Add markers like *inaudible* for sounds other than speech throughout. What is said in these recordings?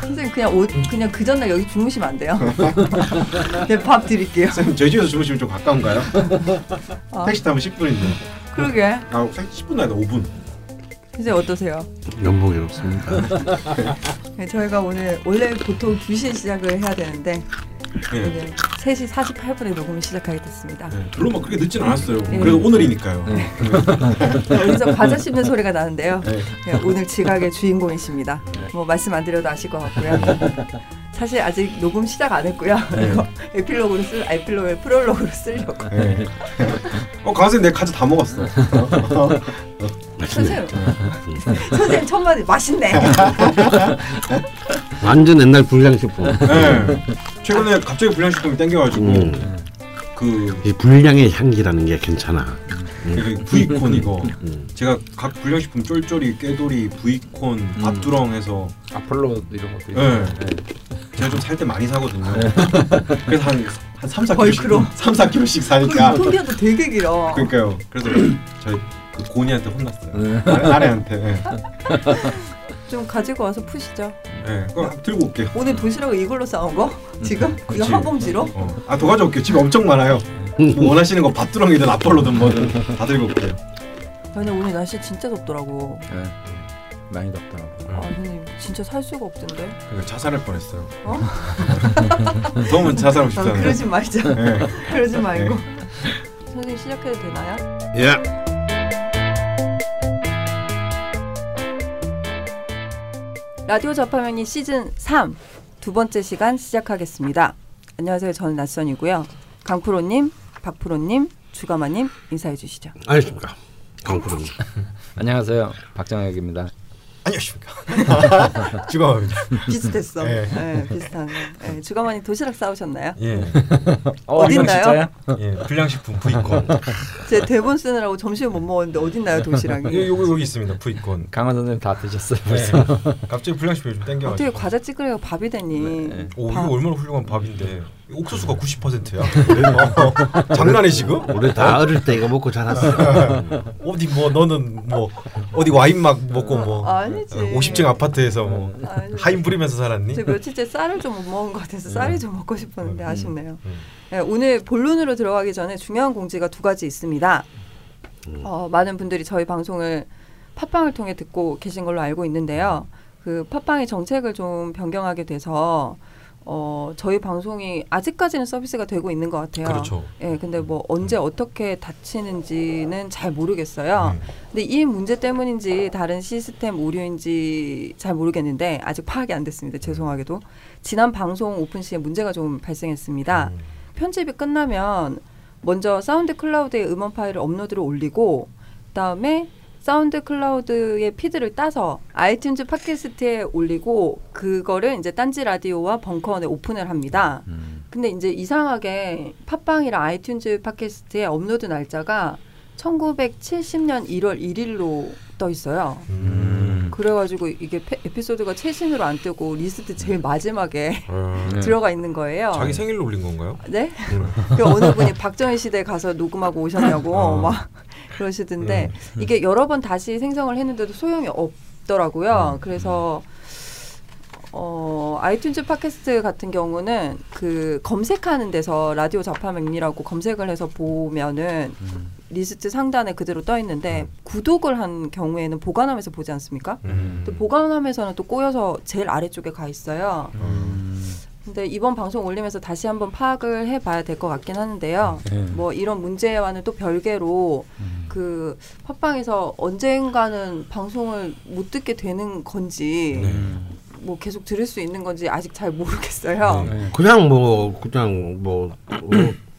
선생님 그냥 옷 그냥 그 전날 여기 주무시면 안 돼요? *laughs* 네, 밥 드릴게요. 선생님 제주에서 주무시면 좀 가까운가요? 아, 택시 타면 10분인데. 그러게. 아 10분 아니다 5분. 선생님 어떠세요? 연봉이 없습니다. 네, 저희가 오늘 원래 보통 2시에 시작을 해야 되는데 네. 오늘 3시 48분에 녹음을 시작하게 됐습니다. 네. 별로 막 그렇게 늦진 않았어요. 네. 그래도 오늘이니까요. 네. 여기서 과자 씹는 소리가 나는데요. 네. 네, 오늘 지각의 주인공이십니다. 뭐 말씀 안 드려도 아실 것 같고요. *laughs* 사실 아직 녹음 시작 안 했고요. 이거 에필로그로 쓸 에필로그 프롤로그로 쓰려고. 네. 어 강선생 내 과자 다 먹었어. 선생님, 선생님 첫 마디 맛있네. *laughs* 완전 옛날 불량식품. 네. 최근에 갑자기 불량식품이 땡겨가지고 음. 그이 불량의 향기라는 게 괜찮아. 그 부이콘 이거 음. 제가 각 불량식품 쫄쫄이 깨돌이 부이콘 밭두렁 해서 아폴로 이런 것도 있고. 네. 제가 좀 살 때 많이 사거든요. *laughs* 그래서 한 한 3, 4kg씩 벌크로? 3, 4kg씩 그 사니까 유통기한도 되게 길어. 그러니까요. 그래서 저희 그 고니한테 혼났어요. 네. 아내- 아내한테. *laughs* 네. 좀 가지고 와서 푸시죠. 네. 그거 들고 올게요. 오늘 도시락을 이걸로 싸온 거? 지금? 이거 그치. 한 봉지로? 어. 아 더 가져올게요. 집에 엄청 많아요. 뭐 원하시는 거 밭두렁이든 아폴로든 뭐든 다 들고 올게요. 아, 근데 오늘 날씨 진짜 덥더라고. 네. 많이 덥더라고. 아, 선생님 진짜 살 수가 없던데. 그러니까 자살할 뻔했어요. 어? *laughs* 더우면 자살하고 아, 싶잖아요. 그러지 말자. 네. 그러지 말고. 선생님 시작해도 되나요? 예. 라디오 접하면이 시즌 3 두 번째 시간 시작하겠습니다. 안녕하세요. 저는 낯선이고요. 강프로님, 박프로님, 주가마님 인사해 주시죠. 안녕하십니까. 강프로님. *laughs* 안녕하세요. 박정혁입니다. 안녕하십니까. *laughs* 즐거워합니다. 비슷했어. 네. 네, 비슷하네. 네, 주가마님 도시락 싸우셨나요? 예. 어, 어딨나요? 예. 불량식품 부이콘. *laughs* 제 대본 쓰느라고 점심 못 먹었는데 어딨나요 도시락이? 여기 여기 여기 있습니다. 부이콘. 강원 선생님 다 드셨어요 네. 벌써. 갑자기 불량식품이 좀 땡겨가지고. 어떻게 과자 찌끄레가 밥이 되니? 네. 오 밥. 이거 얼마나 훌륭한 밥인데 옥수수가 90%야. 장난해 지금? 우리 다 어릴 때 이거 먹고 자랐어. 어디 뭐 너는 뭐 어디 와인 막 먹고 뭐 아니지. 50층 아파트에서 뭐 아니, 하인 부리면서 살았니? 저 며칠째 쌀을 좀 못 먹은 것 같아서 쌀이 좀 먹고 싶었는데 음. 아쉽네요. 음. 네, 오늘 본론으로 들어가기 전에 중요한 공지가 두 가지 있습니다. 어, 많은 분들이 저희 방송을 팟빵을 통해 듣고 계신 걸로 알고 있는데요. 그 팟빵의 정책을 좀 변경하게 돼서 어, 저희 방송이 아직까지는 서비스가 되고 있는 것 같아요. 그렇죠. 예, 근데 뭐 언제 어떻게 닫히는지는 잘 모르겠어요. 음. 근데 이 문제 때문인지 다른 시스템 오류인지 잘 모르겠는데 아직 파악이 안 됐습니다. 죄송하게도 지난 방송 오픈 시에 문제가 좀 발생했습니다. 음. 편집이 끝나면 먼저 사운드 클라우드에 음원 파일을 업로드를 올리고 그다음에 사운드 클라우드의 피드를 따서 아이튠즈 팟캐스트에 올리고 그거를 이제 딴지 라디오와 벙커원에 오픈을 합니다. 음. 근데 이제 이상하게 팟빵이랑 아이튠즈 팟캐스트의 업로드 날짜가 1970년 1월 1일로 떠 있어요. 음. 그래가지고 이게 페- 에피소드가 최신으로 안 뜨고 리스트 제일 마지막에 어, 네. *laughs* 들어가 있는 거예요. 자기 생일로 올린 건가요? 네? 음. 그 어느 분이 박정희 시대 가서 녹음하고 오셨냐고 어. 막 그러시던데 음. 이게 여러 번 다시 생성을 했는데도 소용이 없더라고요. 음. 그래서 어, iTunes 팟캐스트 같은 경우는 그 검색하는 데서 라디오 좌파명리라고 검색을 해서 보면은 음. 리스트 상단에 그대로 떠 있는데 음. 구독을 한 경우에는 보관함에서 보지 않습니까? 음. 또 보관함에서는 또 꼬여서 제일 아래쪽에 가 있어요. 음. 근데 이번 방송 올리면서 다시 한번 파악을 해봐야 될 것 같긴 하는데요. 네. 뭐 이런 문제와는 또 별개로 음. 그 팟빵에서 언젠가는 방송을 못 듣게 되는 건지 네. 음. 뭐 계속 들을 수 있는 건지 아직 잘 모르겠어요. 네. 그냥 뭐 그냥 뭐, 뭐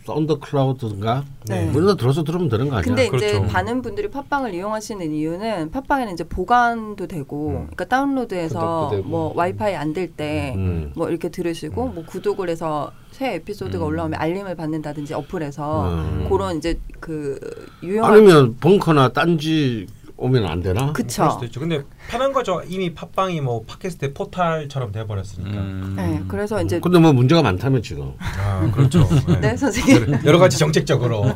사운드 클라우드인가 네. 뭐 이런 데 들어서 들으면 되는 거 아니야? 근데 이제 그렇죠. 많은 분들이 팟빵을 이용하시는 이유는 팟빵에는 이제 보관도 되고, 음. 그러니까 다운로드해서 되고. 뭐 와이파이 안 될때 음. 뭐 이렇게 들으시고 뭐 구독을 해서 새 에피소드가 음. 올라오면 알림을 받는다든지 어플에서 음. 그런 이제 그 유용한 아니면 벙커나 딴지 오면 안 되나? 있죠. 근데 편한 거죠. 이미 팟빵이 뭐 팟캐스트 포탈처럼 돼버렸으니까. 음. 네, 그래서 이제 근데 뭐 문제가 많다면 지금. 아 그렇죠. *laughs* 네. 네 선생님 여러 가지 정책적으로. *laughs*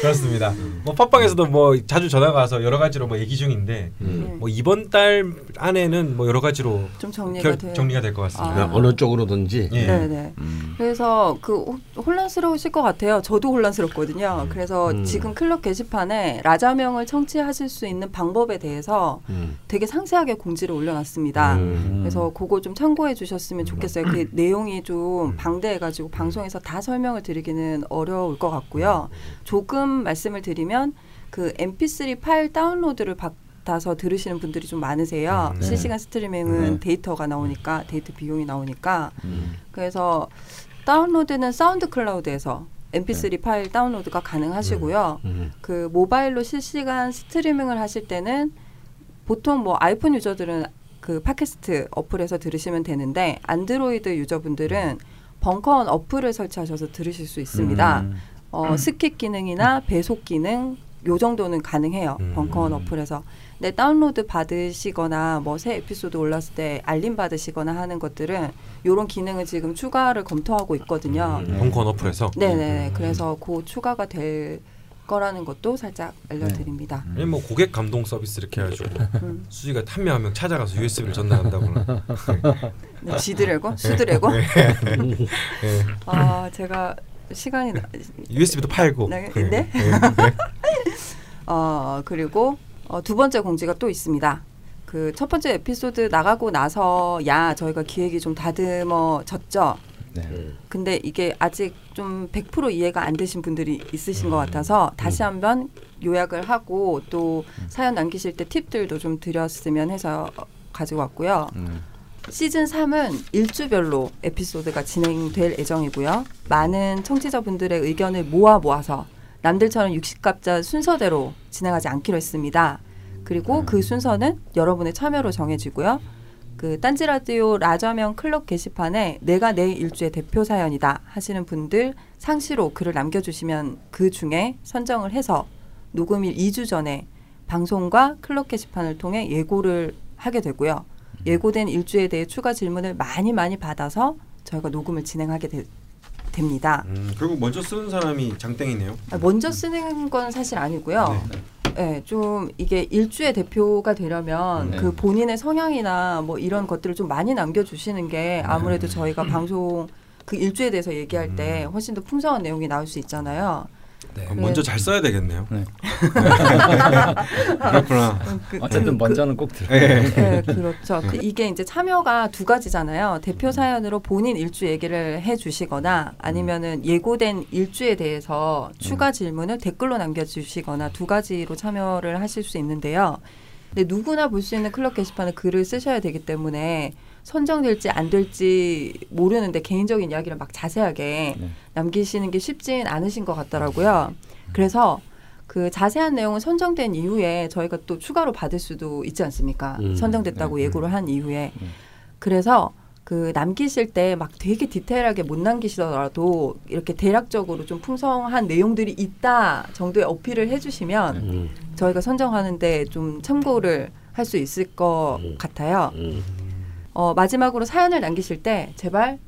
그렇습니다. 뭐 팟빵에서도 뭐 자주 전화가 와서 여러 가지로 뭐 얘기 중인데 네. 뭐 이번 달 안에는 뭐 여러 가지로 좀 정리가 결, 돼. 정리가 될 것 같습니다. 아. 어느 쪽으로든지 예. 네 네. 음. 그래서 그 호- 혼란스러우실 것 같아요. 저도 혼란스럽거든요. 그래서 음. 지금 클럽 게시판에 라자명을 청취하실 수 있는 방법에 대해서 음. 되게 상세하게 공지를 올려놨습니다. 음. 그래서 그거 좀 참고해 주셨으면 좋겠어요. 그 내용이 좀 방대해가지고 방송에서 다 설명을 드리기는 어려울 것 같고요. 조금 말씀을 드리면 그 MP3 파일 다운로드를 받아서 들으시는 분들이 좀 많으세요. 네. 실시간 스트리밍은 네. 데이터가 나오니까 데이터 비용이 나오니까 음. 그래서 다운로드는 SoundCloud에서 MP3 파일 다운로드가 가능하시고요. 음. 그 모바일로 실시간 스트리밍을 하실 때는 보통 뭐 아이폰 유저들은 그 팟캐스트 어플에서 들으시면 되는데 안드로이드 유저분들은 벙커원 어플을 설치하셔서 들으실 수 있습니다. 음. 어, 스킵 기능이나 배속 기능 요 정도는 가능해요. 음. 벙커원 어플에서. 근데 다운로드 받으시거나 뭐 새 에피소드 올랐을 때 알림 받으시거나 하는 것들은 요런 기능을 지금 추가를 검토하고 있거든요. 음, 벙커원 어플에서 네네. 그래서 그 추가가 될 거라는 것도 살짝 알려드립니다. 아니 뭐 고객 감동 서비스 이렇게 해가지고 음. 수지가 한 명 한 명 찾아가서 USB를 전달한다거나 *laughs* 네, 지드래곤, 수드래곤. 예. *laughs* 아 제가 시간이 나, USB도 팔고 네, 예. 네? 예. *laughs* 어 그리고 어, 두 번째 공지가 또 있습니다. 그 첫 번째 에피소드 나가고 나서야 저희가 기획이 좀 다듬어졌죠. 네. 근데 이게 아직 좀 100% 이해가 안 되신 분들이 있으신 것 같아서 다시 한번 요약을 하고 또 사연 남기실 때 팁들도 좀 드렸으면 해서 가지고 왔고요. 음. 시즌 3은 일주별로 에피소드가 진행될 예정이고요. 많은 청취자분들의 의견을 모아 모아서 남들처럼 60갑자 순서대로 진행하지 않기로 했습니다. 그리고 그 순서는 여러분의 참여로 정해지고요. 그 딴지 라디오 라저명 클럽 게시판에 내가 내 일주의 대표 사연이다 하시는 분들 상시로 글을 남겨주시면 그 중에 선정을 해서 녹음일 2주 전에 방송과 클럽 게시판을 통해 예고를 하게 되고요. 예고된 일주에 대해 추가 질문을 많이 많이 받아서 저희가 녹음을 진행하게 되- 됩니다. 음, 결국 먼저 쓰는 사람이 장땡이네요. 아, 먼저 쓰는 건 사실 아니고요. 네, 좀 이게 일주의 대표가 되려면 네. 그 본인의 성향이나 뭐 이런 것들을 좀 많이 남겨주시는 게 아무래도 저희가 *clears throat* 방송 그 일주에 대해서 얘기할 때 훨씬 더 풍성한 내용이 나올 수 있잖아요. 네. 네. 먼저 잘 써야 되겠네요. 네. *laughs* 그렇구나. 그- 어쨌든 그- 먼저는 꼭 들어. 예. 네, 그렇죠. 그 이게 이제 참여가 두 가지잖아요. 대표 사연으로 본인 일주 얘기를 해 주시거나 아니면은 예고된 일주에 대해서 추가 질문을 댓글로 남겨 주시거나 두 가지로 참여를 하실 수 있는데요. 근데 누구나 볼 수 있는 클럽 게시판에 글을 쓰셔야 되기 때문에 선정될지 안 될지 모르는데 개인적인 이야기를 막 자세하게 네. 남기시는 게 쉽진 않으신 것 같더라고요. 그래서 그 자세한 내용은 선정된 이후에 저희가 또 추가로 받을 수도 있지 않습니까? 음, 선정됐다고 네. 예고를 한 이후에. 음. 그래서 그 남기실 때 막 되게 디테일하게 못 남기시더라도 이렇게 대략적으로 좀 풍성한 내용들이 있다 정도의 어필을 해주시면 음. 저희가 선정하는데 좀 참고를 할 수 있을 것 음. 같아요. 음. 어, 마지막으로 사연을 남기실 때 제발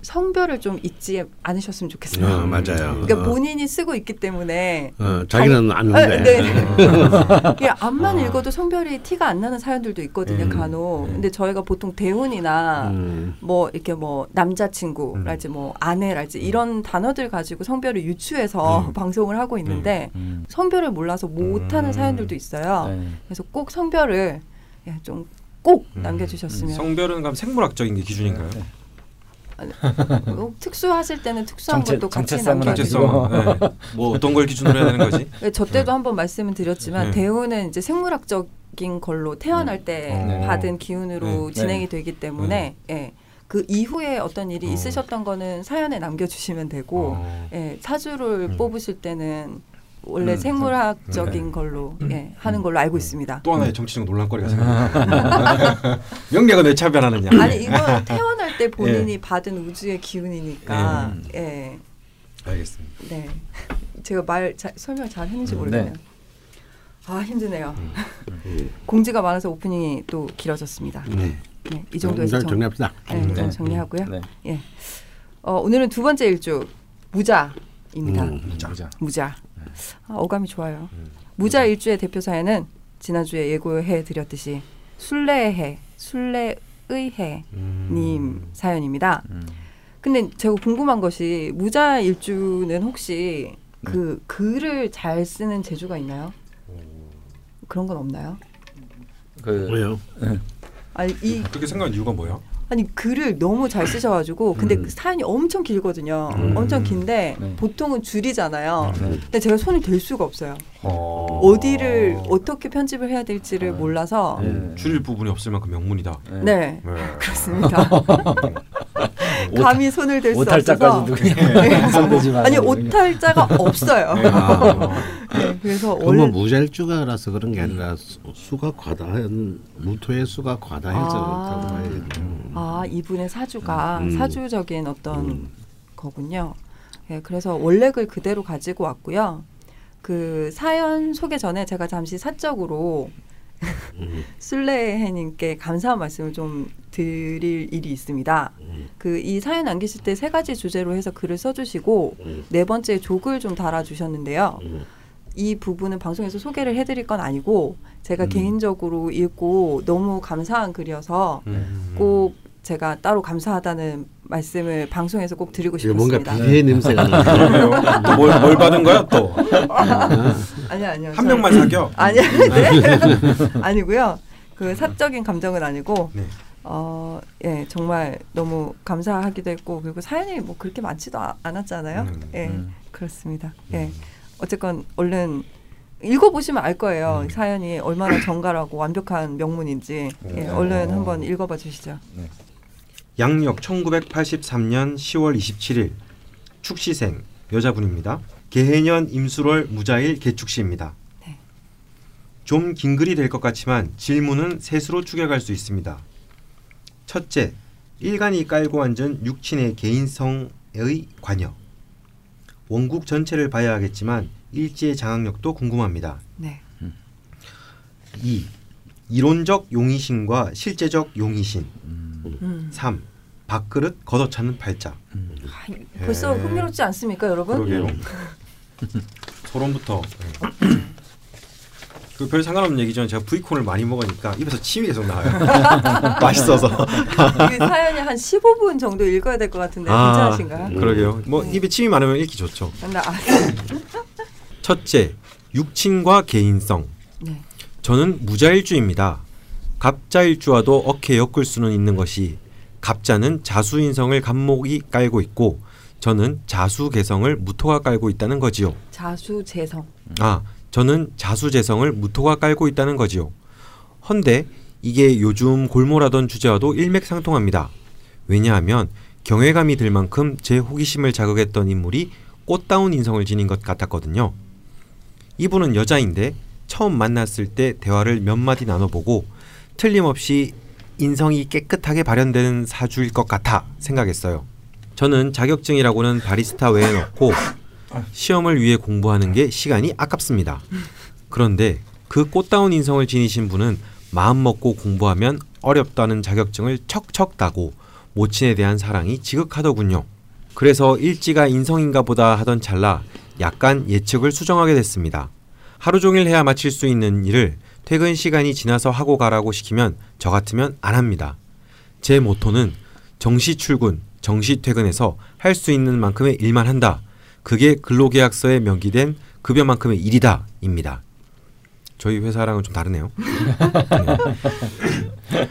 성별을 좀 잊지 않으셨으면 좋겠어요. 어, 맞아요. 그러니까 어. 본인이 쓰고 있기 때문에 어, 자기는 아, 아는데. 네. *laughs* 이게 앞만 어. 읽어도 성별이 티가 안 나는 사연들도 있거든요, 음. 간혹. 음. 근데 저희가 보통 대운이나 음. 뭐 이렇게 뭐 남자친구랄지 뭐 아내랄지 이런 단어들 가지고 성별을 유추해서 음. *laughs* 방송을 하고 있는데 음. 성별을 몰라서 못하는 음. 사연들도 있어요. 네. 그래서 꼭 성별을 예, 좀 꼭 음. 남겨주셨으면 성별은 그럼 생물학적인 게 기준인가요? 네. 뭐 특수하실 때는 특수한 정체- 것도 같이 정체성. 네. *laughs* 뭐 어떤 걸 기준으로 해야 되는 거지? 네, 저 때도 한번 말씀을 드렸지만 네. 대우는 이제 생물학적인 걸로 태어날 때 네. 받은 기운으로 네. 진행이 되기 때문에 예. 그 이후에 어떤 일이 어. 있으셨던 거는 사연에 남겨주시면 되고 어. 예, 사주를 음. 뽑으실 때는 원래 음, 생물학적인 네. 걸로 예, 하는 걸로 알고 있습니다. 또 하나의 정치적 논란거리가 생겼네. *laughs* 명예가 왜 차별하느냐? 아니 이건 태어날 때 본인이 받은 우주의 기운이니까 예. 알겠습니다. 네. 제가 말 자, 설명 잘 했는지 음, 모르겠네요. 네. 아 힘드네요. 음. *laughs* 공지가 많아서 오프닝이 또 길어졌습니다. 네. 네, 이 정도에서 정, 정, 정리합시다. 네, 음. 좀 정리하고요. 네. 예. 어, 오늘은 두 번째 일주 무자입니다. 음. 보자. 무자. 아, 어감이 좋아요. 음. 무자 일주의 대표 사연은 지난주에 예고해 드렸듯이 순례의 해, 순례의 해 음. 님 사연입니다. 음. 근데 제가 궁금한 것이 무자 일주는 혹시 그 글을 잘 쓰는 재주가 있나요? 그런 건 없나요? 그 왜요? 아니 이 그렇게 생각한 이유가 뭐야? 아니 글을 너무 잘 쓰셔가지고 근데 음. 그 사연이 엄청 길거든요. 음. 엄청 긴데 네. 보통은 줄이잖아요. 네. 근데 제가 손을 댈 수가 없어요. 어. 어디를 어떻게 편집을 해야 될지를 아. 몰라서 네. 음, 줄일 부분이 없을 만큼 명문이다. 네. 네 네. *laughs* 그렇습니다. *laughs* 감히 손을 댈 수 없어서 *laughs* 아니. 오탈자가 없어요. 아, 네, 그래서 그건 뭐 원래 무잘주가라서 그런 게 아니라 수, 수가 과다한 무토의 수가 과다해서 아. 그렇다고 봐야죠. 아 이분의 사주가 음. 사주적인 어떤 음. 거군요. 예, 그래서 원래 글 그대로 가지고 왔고요. 그 사연 소개 전에 제가 잠시 사적으로 음. 술래해님께 감사한 말씀을 좀 드릴 일이 있습니다. 음. 그이 사연 남기실 때 세 가지 주제로 해서 글을 써주시고 음. 네 번째 족을 좀 달아주셨는데요. 음. 이 부분은 방송에서 소개를 해드릴 건 아니고 제가 음. 개인적으로 읽고 너무 감사한 글이어서 음. 꼭 제가 따로 감사하다는 말씀을 방송에서 꼭 드리고 이거 뭔가. 비리의 냄새가 나요. 또뭘 뭘 받은 거야 또? 아니 아니요. 한 명만 사겨? *laughs* 아니 네. *laughs* 아니고요. 그 사적인 감정은 아니고 네. 어, 예, 정말 너무 감사하기도 했고 그리고 사연이 뭐 그렇게 많지도 아- 않았잖아요. 음, 예, 음. 그렇습니다. 예, 어쨌건 얼른 읽어보시면 알 거예요. 음. 사연이 얼마나 정갈하고 완벽한 명문인지. 예, 오. 얼른 한번 읽어봐 주시죠. 양력 1983년 10월 27일 축시생 여자분입니다. 개해년 임술월 무자일 개축시입니다. 네. 좀긴 글이 될 것 같지만 질문은 셋으로 추격할 수 있습니다. 첫째, 일간이 깔고 앉은 육친의 개인성의 관여. 원국 전체를 봐야 하겠지만 일지의 장악력도 궁금합니다. 네. 2. 이론적 용의신과 실제적 용의신. 음. 3. 밥그릇 걷어차는 팔자. 아, 벌써 예. 흥미롭지 않습니까, 여러분? 그러게요. *laughs* 소론부터. 그별 상관없는 얘기지만 제가 브이콘을 많이 먹으니까 입에서 침이 계속 나와요. *laughs* 맛있어서. 이 사연이 한 15분 정도 읽어야 될 것 같은데 아, 괜찮으신가요? 그러게요. 뭐 네. 입에 침이 많으면 읽기 좋죠. 나, 아, 첫째, 육친과 개인성. 네. 저는 무자일주입니다. 갑자일주와도 어깨 엮을 수는 있는 것이 갑자는 자수인성을 갑목이 깔고 있고 저는 자수개성을 무토가 깔고 있다는 거지요. 자수재성. 아, 저는 자수재성을 무토가 깔고 있다는 거지요. 헌데 이게 요즘 골몰하던 주제와도 일맥상통합니다. 왜냐하면 경외감이 들 만큼 제 호기심을 자극했던 인물이 꽃다운 인성을 지닌 것 같았거든요. 이분은 여자인데 처음 만났을 때 대화를 몇 마디 나눠보고 틀림없이 인성이 깨끗하게 발현되는 사주일 것 같아 생각했어요. 저는 자격증이라고는 바리스타 외엔 없고 시험을 위해 공부하는 게 시간이 아깝습니다. 그런데 그 꽃다운 인성을 지니신 분은 마음 먹고 공부하면 어렵다는 자격증을 척척 따고 모친에 대한 사랑이 지극하더군요. 그래서 일지가 인성인가 보다 하던 찰나 약간 예측을 수정하게 됐습니다. 하루 종일 해야 마칠 수 있는 일을 퇴근 시간이 지나서 하고 가라고 시키면 저 같으면 안 합니다. 제 모토는 정시 출근, 정시 퇴근해서 할 수 있는 만큼의 일만 한다. 그게 근로계약서에 명기된 급여만큼의 일이다 입니다. 저희 회사랑은 좀 다르네요. 네. *laughs*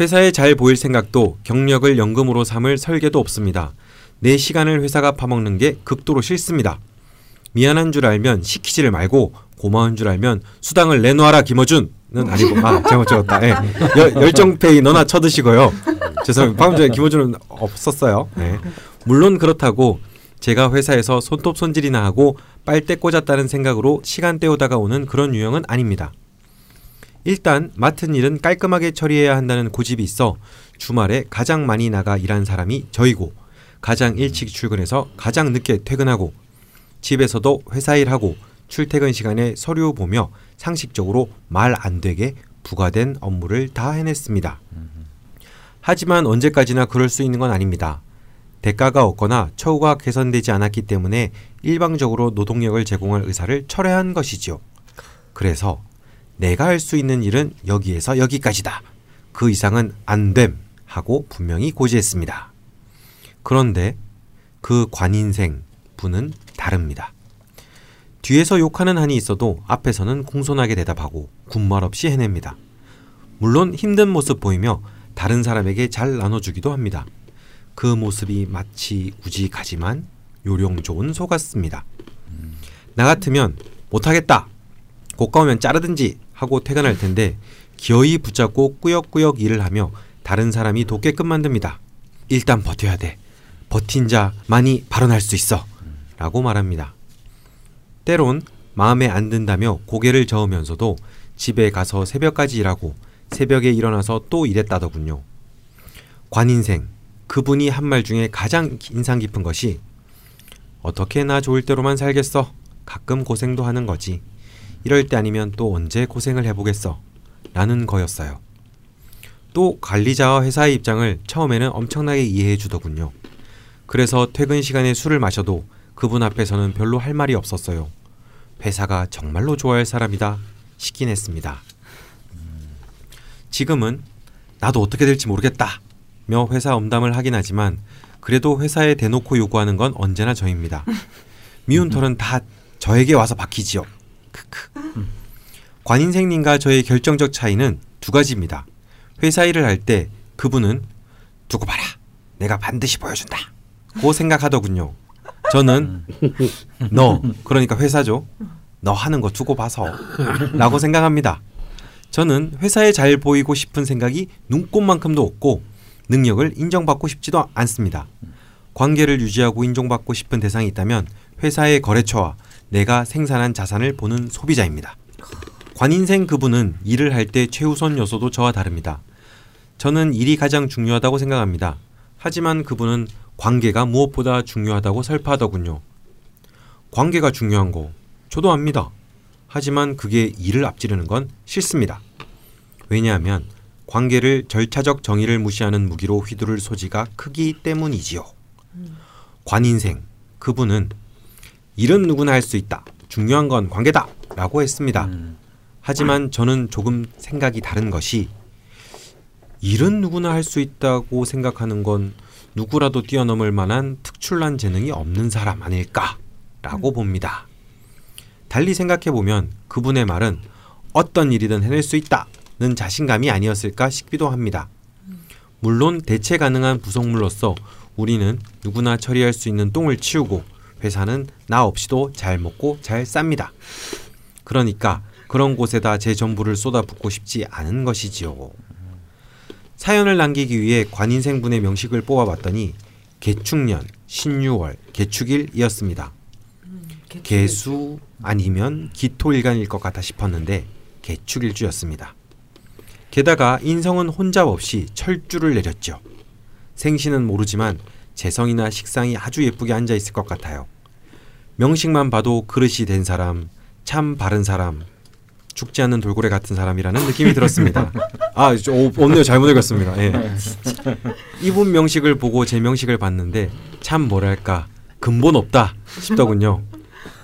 회사에 잘 보일 생각도 경력을 연금으로 삼을 설계도 없습니다. 내 시간을 회사가 파먹는 게 극도로 싫습니다. 미안한 줄 알면 시키지를 말고 고마운 줄 알면 수당을 내놓아라 김어준은 아니고 아 잘못 적었다. 예. 열- 열정페이 너나 쳐드시고요. 죄송합니다. 방금 전에 김어준은 없었어요. 네. 물론 그렇다고 제가 회사에서 손톱 손질이나 하고 빨대 꽂았다는 생각으로 시간 때우다가 오는 그런 유형은 아닙니다. 일단 맡은 일은 깔끔하게 처리해야 한다는 고집이 있어 주말에 가장 많이 나가 일한 사람이 저이고 가장 일찍 출근해서 가장 늦게 퇴근하고 집에서도 회사 일하고 출퇴근 시간에 서류 보며 상식적으로 말 안 되게 부과된 업무를 다 해냈습니다. 하지만 언제까지나 그럴 수 있는 건 아닙니다. 대가가 없거나 처우가 개선되지 않았기 때문에 일방적으로 노동력을 제공할 의사를 철회한 것이지요. 그래서 내가 할 수 있는 일은 여기에서 여기까지다. 그 이상은 안 됨. 하고 분명히 고지했습니다. 그런데 그 관인생 분은 다릅니다. 뒤에서 욕하는 한이 있어도 앞에서는 공손하게 대답하고 군말 없이 해냅니다. 물론 힘든 모습 보이며 다른 사람에게 잘 나눠주기도 합니다. 그 모습이 마치 우직하지만 요령 좋은 소 같습니다. 나 같으면 못하겠다. 고가오면 자르든지 하고 퇴근할 텐데 기어이 붙잡고 꾸역꾸역 일을 하며 다른 사람이 돕게끔 만듭니다. 일단 버텨야 돼. 버틴 자만이 발언할 수 있어. 라고 말합니다. 때론 마음에 안 든다며 고개를 저으면서도 집에 가서 새벽까지 일하고 새벽에 일어나서 또 일했다더군요. 관인생, 그분이 한 말 중에 가장 인상 깊은 것이 어떻게 나 좋을 대로만 살겠어. 가끔 고생도 하는 거지. 이럴 때 아니면 또 언제 고생을 해보겠어. 라는 거였어요. 또 관리자와 회사의 입장을 처음에는 엄청나게 이해해 주더군요. 그래서 퇴근 시간에 술을 마셔도 그분 앞에서는 별로 할 말이 없었어요. 회사가 정말로 좋아할 사람이다 싶긴 했습니다. 지금은 나도 어떻게 될지 모르겠다 며 회사 엄담을 하긴 하지만 그래도 회사에 대놓고 요구하는 건 언제나 저입니다. 미운 털은 다 저에게 와서 박히지요. 크크. 관인생님과 저의 결정적 차이는 두 가지입니다. 회사 일을 할 때 그분은 두고 봐라. 내가 반드시 보여준다. 고 생각하더군요. 저는 너 그러니까 회사죠. 너 하는 거 두고 봐서 라고 생각합니다. 저는 회사에 잘 보이고 싶은 생각이 눈꽃만큼도 없고 능력을 인정받고 싶지도 않습니다. 관계를 유지하고 인정받고 싶은 대상이 있다면 회사의 거래처와 내가 생산한 자산을 보는 소비자입니다. 관인생 그분은 일을 할 때 최우선 요소도 저와 다릅니다. 저는 일이 가장 중요하다고 생각합니다. 하지만 그분은 관계가 무엇보다 중요하다고 설파하더군요. 관계가 중요한 거 저도 압니다. 하지만 그게 일을 앞지르는 건 싫습니다. 왜냐하면 관계를 절차적 정의를 무시하는 무기로 휘두를 소지가 크기 때문이지요. 관인생 그분은 일은 누구나 할 수 있다. 중요한 건 관계다. 라고 했습니다. 하지만 저는 조금 생각이 다른 것이 일은 누구나 할 수 있다고 생각하는 건 누구라도 뛰어넘을 만한 특출난 재능이 없는 사람 아닐까라고 봅니다. 달리 생각해 보면 그분의 말은 어떤 일이든 해낼 수 있다는 자신감이 아니었을까 싶기도 합니다. 물론 대체 가능한 부속물로서 우리는 누구나 처리할 수 있는 똥을 치우고 회사는 나 없이도 잘 먹고 잘 쌉니다. 그러니까 그런 곳에다 제 전부를 쏟아붓고 싶지 않은 것이지요. 사연을 남기기 위해 관인생분의 명식을 뽑아봤더니 개축년, 신유월, 개축일이었습니다. 개수 아니면 기토일간일 것 같아 싶었는데 개축일주였습니다. 게다가 인성은 혼잡 없이 철주를 내렸죠. 생신은 모르지만 재성이나 식상이 아주 예쁘게 앉아 있을 것 같아요. 명식만 봐도 그릇이 된 사람, 참 바른 사람, 죽지 않는 돌고래 같은 사람이라는 느낌이 들었습니다. 아, 저, 오, 오늘 잘못 읽었습니다. 예. 이분 명식을 보고 제 명식을 봤는데 참 뭐랄까 근본 없다 싶더군요.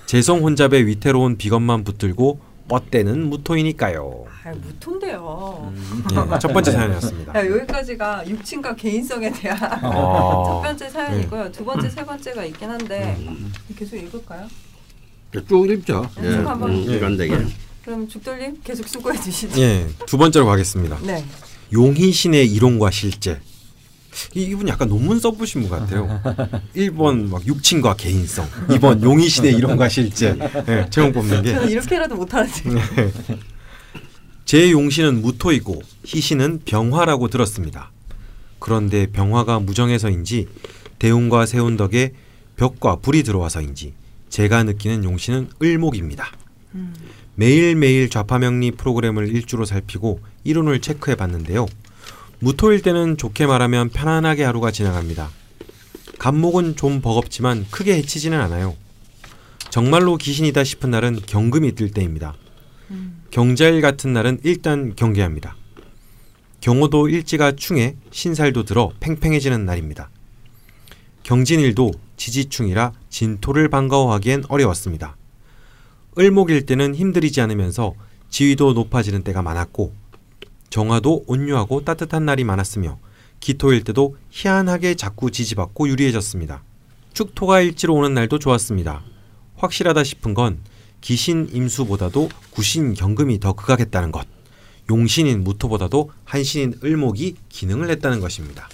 재성 혼잡의 위태로운 비건만 붙들고 뻗대는 무토이니까요. 아, 무톤데요. 예, 첫 번째 사연이었습니다. 야, 여기까지가 육친과 개인성에 대한 아. *laughs* 첫 번째 사연이고요. 두 번째, 세 번째가 있긴 한데 계속 읽을까요? 쭉 읽죠. 네, 쭉 한번. 음, 일관되게. 그럼 죽돌님 계속 수고해 주시죠. 예, 두 번째로 가겠습니다. 네. 용희신의 이론과 실제. 이- 이분 약간 논문 써보신 분 같아요. *laughs* 1번 막 육친과 개인성, 2번 용희신의 이론과 실제. 예, 제목 뽑는 게. 저는 이렇게라도 못하는데. 제 용신은 무토이고 희신은 병화라고 들었습니다. 그런데 병화가 무정해서인지 대운과 세운 덕에 벽과 불이 들어와서인지 제가 느끼는 용신은 을목입니다. 매일매일 좌파명리 프로그램을 일주로 살피고 이론을 체크해 봤는데요. 무토일 때는 좋게 말하면 편안하게 하루가 지나갑니다. 간목은 좀 버겁지만 크게 해치지는 않아요. 정말로 귀신이다 싶은 날은 경금이 뜰 때입니다. 경자일 같은 날은 일단 경계합니다. 경호도 일지가 충해 신살도 들어 팽팽해지는 날입니다. 경진일도 지지충이라 진토를 반가워하기엔 어려웠습니다. 을목일 때는 힘들이지 않으면서 지위도 높아지는 때가 많았고 정화도 온유하고 따뜻한 날이 많았으며 기토일 때도 희한하게 자꾸 지지받고 유리해졌습니다. 축토가 일지로 오는 날도 좋았습니다. 확실하다 싶은 건 기신 임수보다도 구신 경금이 더 극악했다는 것. 용신인 무토보다도 한신인 을목이 기능을 했다는 것입니다.